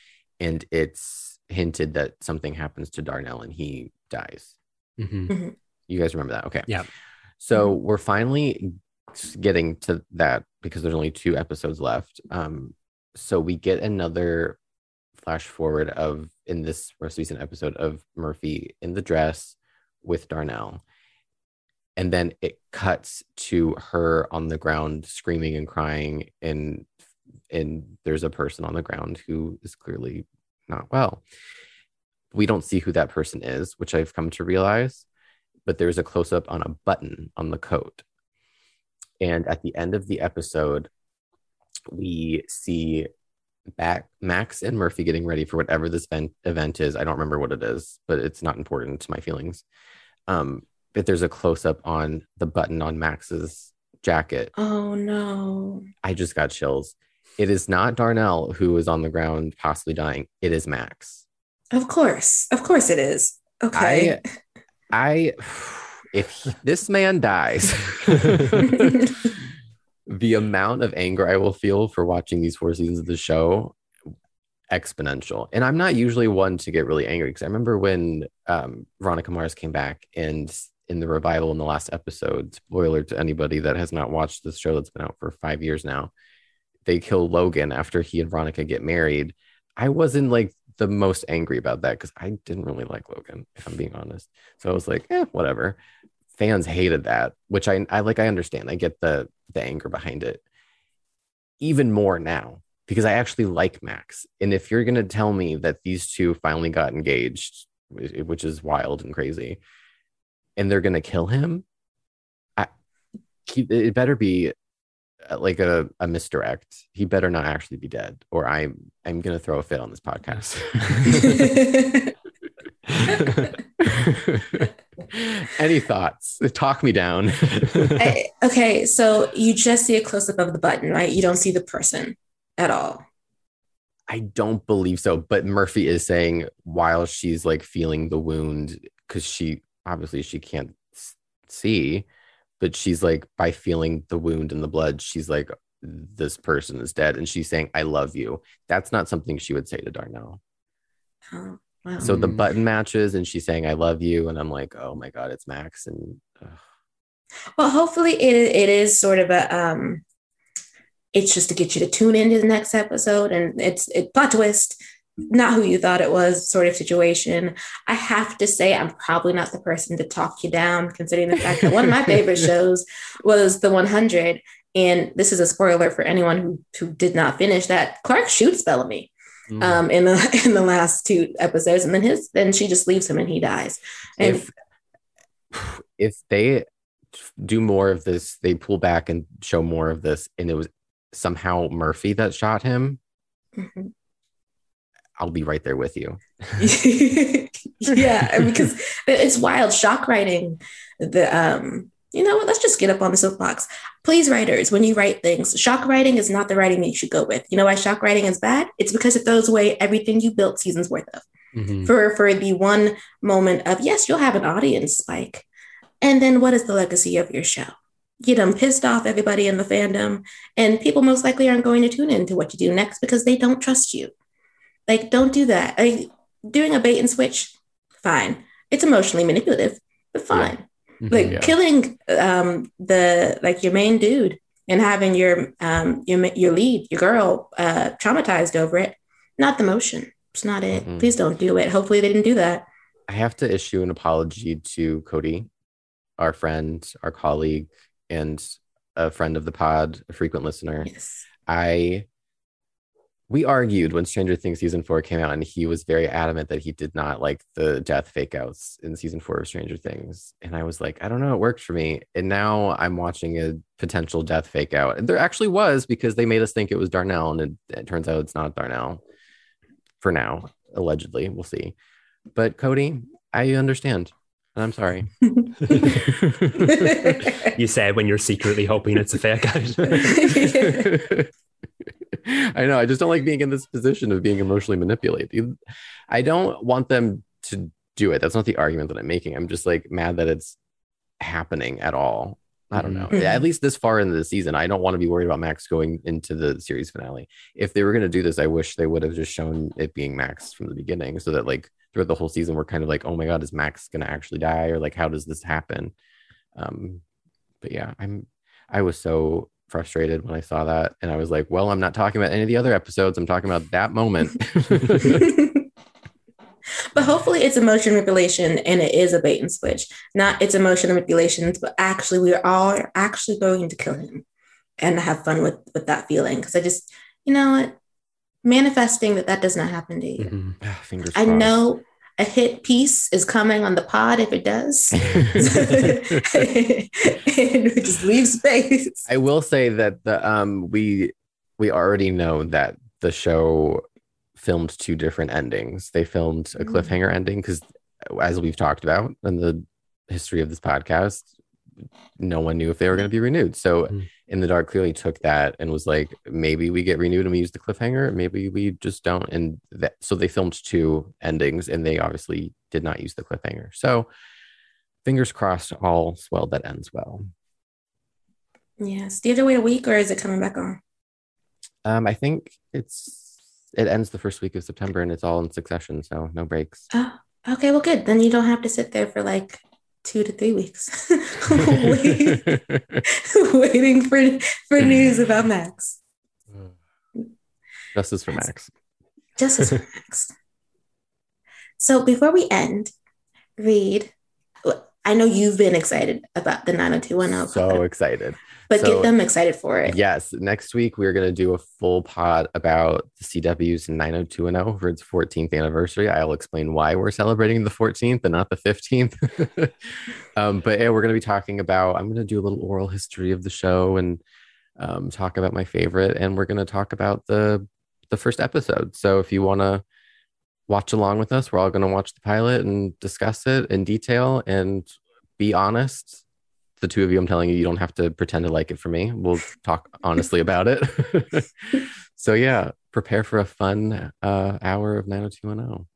and it's hinted that something happens to Darnell and he dies. Mm-hmm. Mm-hmm. You guys remember that? Okay. Yeah. So we're finally getting to that because there's only two episodes left. Um, so we get another flash forward of in this most recent episode of Murphy in the dress with Darnell and then it cuts to her on the ground screaming and crying and and there's a person on the ground who is clearly not well we don't see who that person is, which I've come to realize. But there's a close up on a button on the coat. And at the end of the episode, we see back Max and Murphy getting ready for whatever this event, is. I don't remember what it is, but it's not important to my feelings. Um, but there's a close up on the button on Max's jacket. Oh no. I just got chills. It is not Darnell who is on the ground possibly dying. It is Max. Of course. Of course it is. Okay. I, I if this man dies, the amount of anger I will feel for watching these four seasons of the show exponential. And I'm not usually one to get really angry because I remember when um, Veronica Mars came back and in the revival in the last episode, spoiler to anybody that has not watched this show that's been out for five years now, they kill Logan after he and Veronica get married. I wasn't like the most angry about that because I didn't really like Logan, if I'm being honest. So I was like, eh, whatever. Fans hated that, which I, I like. I understand. I get the the anger behind it. Even more now because I actually like Max. And if you're gonna tell me that these two finally got engaged, which is wild and crazy, and they're gonna kill him, I, it better be uh, like a, a misdirect. He better not actually be dead, or I'm I'm gonna throw a fit on this podcast. Any thoughts? Talk me down. I, okay, so you just see a close up of the button, right? You don't see the person at all. I don't believe so, but Murphy is saying while she's like feeling the wound because she obviously she can't see but she's like by feeling the wound in the blood she's like this person is dead. And she's saying i love you. That's not something she would say to darnell. Oh, wow. so the button matches and she's saying i love you. And i'm like oh my god it's max. And ugh. Well, hopefully it it is sort of a um it's just to get you to tune into the next episode. And it's it plot twist not who you thought it was sort of situation. I have to say, I'm probably not the person to talk you down, considering the fact that one of my favorite shows was The 100. And this is a spoiler for anyone who, who did not finish that. Clarke shoots Bellamy Mm. um, in the in the last two episodes, and then his then she just leaves him and he dies. And if if they do more of this they pull back and show more of this and it was somehow murphy that shot him Mhm. I'll be right there with you yeah, because it's wild shock writing. The um, you know what? Let's just get up on the soapbox. Please, writers, when you write things, shock writing is not the writing that you should go with. You know why shock writing is bad? It's because it throws away everything you built seasons worth of. Mhm. For for the one moment of yes, you'll have an audience spike, and then what is the legacy of your show? You done pissed off everybody in the fandom, and people most likely aren't going to tune into what you do next because they don't trust you. Like, don't do that. I, doing a bait and switch, fine. It's emotionally manipulative, but fine. Like Yeah. killing um, the like your main dude and having your um, your your lead, your girl, uh, traumatized over it. Not the motion. It's not it. Mhm. Please don't do it. Hopefully they didn't do that. I have to issue an apology to Cody, our friend, our colleague, and a friend of the pod, a frequent listener. Yes. I we argued when Stranger Things season four came out, and he was very adamant that he did not like the death fake outs in season four of Stranger Things. And I was like, I don't know, it worked for me. And now I'm watching a potential death fake out. And there actually was because they made us think it was Darnell, and it, it turns out it's not Darnell for now, allegedly. We'll see. But Cody, I understand. And I'm sorry. You said when you're secretly hoping it's a fake out. I know. I just don't like being in this position of being emotionally manipulated. I don't want them to do it. That's not the argument that I'm making. I'm just like mad that it's happening at all. I don't know. Mhm. At least this far into the season, I don't want to be worried about Max going into the series finale. If they were going to do this, I wish they would have just shown it being Max from the beginning so that like throughout the whole season, we're kind of like, oh my God, is Max going to actually die? Or like, how does this happen? Um, but yeah, I'm, I was so frustrated when I saw that. And I was like, well, I'm not talking about any of the other episodes. I'm talking about that moment. but hopefully it's emotion manipulation and it is a bait and switch. Not it's emotion manipulations, but actually we are all actually going to kill him and have fun with with that feeling. Because I just, you know what, manifesting that that does not happen to you. Mm-hmm. Fingers I know, a hit piece is coming on the pod if it does. and we just leave space. I will say that the um we we already know that the show filmed two different endings. They filmed a Mm. cliffhanger ending because, as we've talked about in the history of this podcast, no one knew if they were going to be renewed. So, Mm. In the Dark clearly took that and was like, maybe we get renewed and we use the cliffhanger, maybe we just don't. And that, so they filmed two endings, and they obviously did not use the cliffhanger. So, fingers crossed, all's well that ends well. Yes. Do you have to wait a week or is it coming back on? Um, I think it's it ends the first week of September and it's all in succession, so no breaks. Oh, okay. Well, good. Then you don't have to sit there for like two to three weeks Wait- waiting for, for news about Max. Justice for Max. Justice for Max. So before we end, Reed, I know you've been excited about the 90210 So excited. But so- get them excited for it. Yes, next week we're going to do a full pod about the CW's 90210 for its 14th anniversary. I'll explain why we're celebrating the 14th and not the 15th. um, but yeah, we're going to be talking about, I'm going to do a little oral history of the show and um, talk about my favorite. And we're going to talk about the the first episode. So if you want to watch along with us, we're all going to watch the pilot and discuss it in detail and be honest the two of you, I'm telling you, you don't have to pretend to like it for me. We'll talk honestly about it. so yeah, prepare for a fun uh, hour of 90210.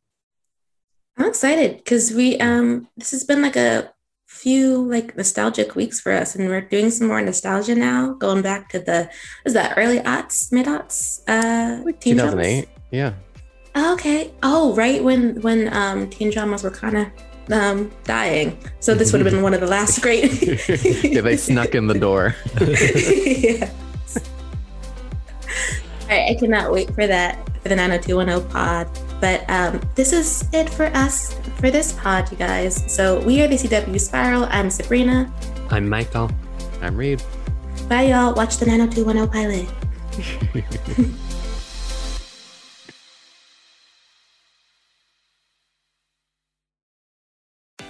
I'm excited because we um this has been like a few like nostalgic weeks for us and we're doing some more nostalgia now, going back to the is that early aughts, mid aughts, uh teen dramas? 2008. Yeah. Oh, okay. Oh, right when when um teen dramas were kind of um dying. So this would have been one of the last great yeah, they snuck in the door. yeah. All right, I cannot wait for that for the 90210 pod. But um, this is it for us for this pod, you guys. So we are the CW Spiral. I'm Sabrina. I'm Michael. I'm Reed. Bye, y'all. Watch the 90210 pilot.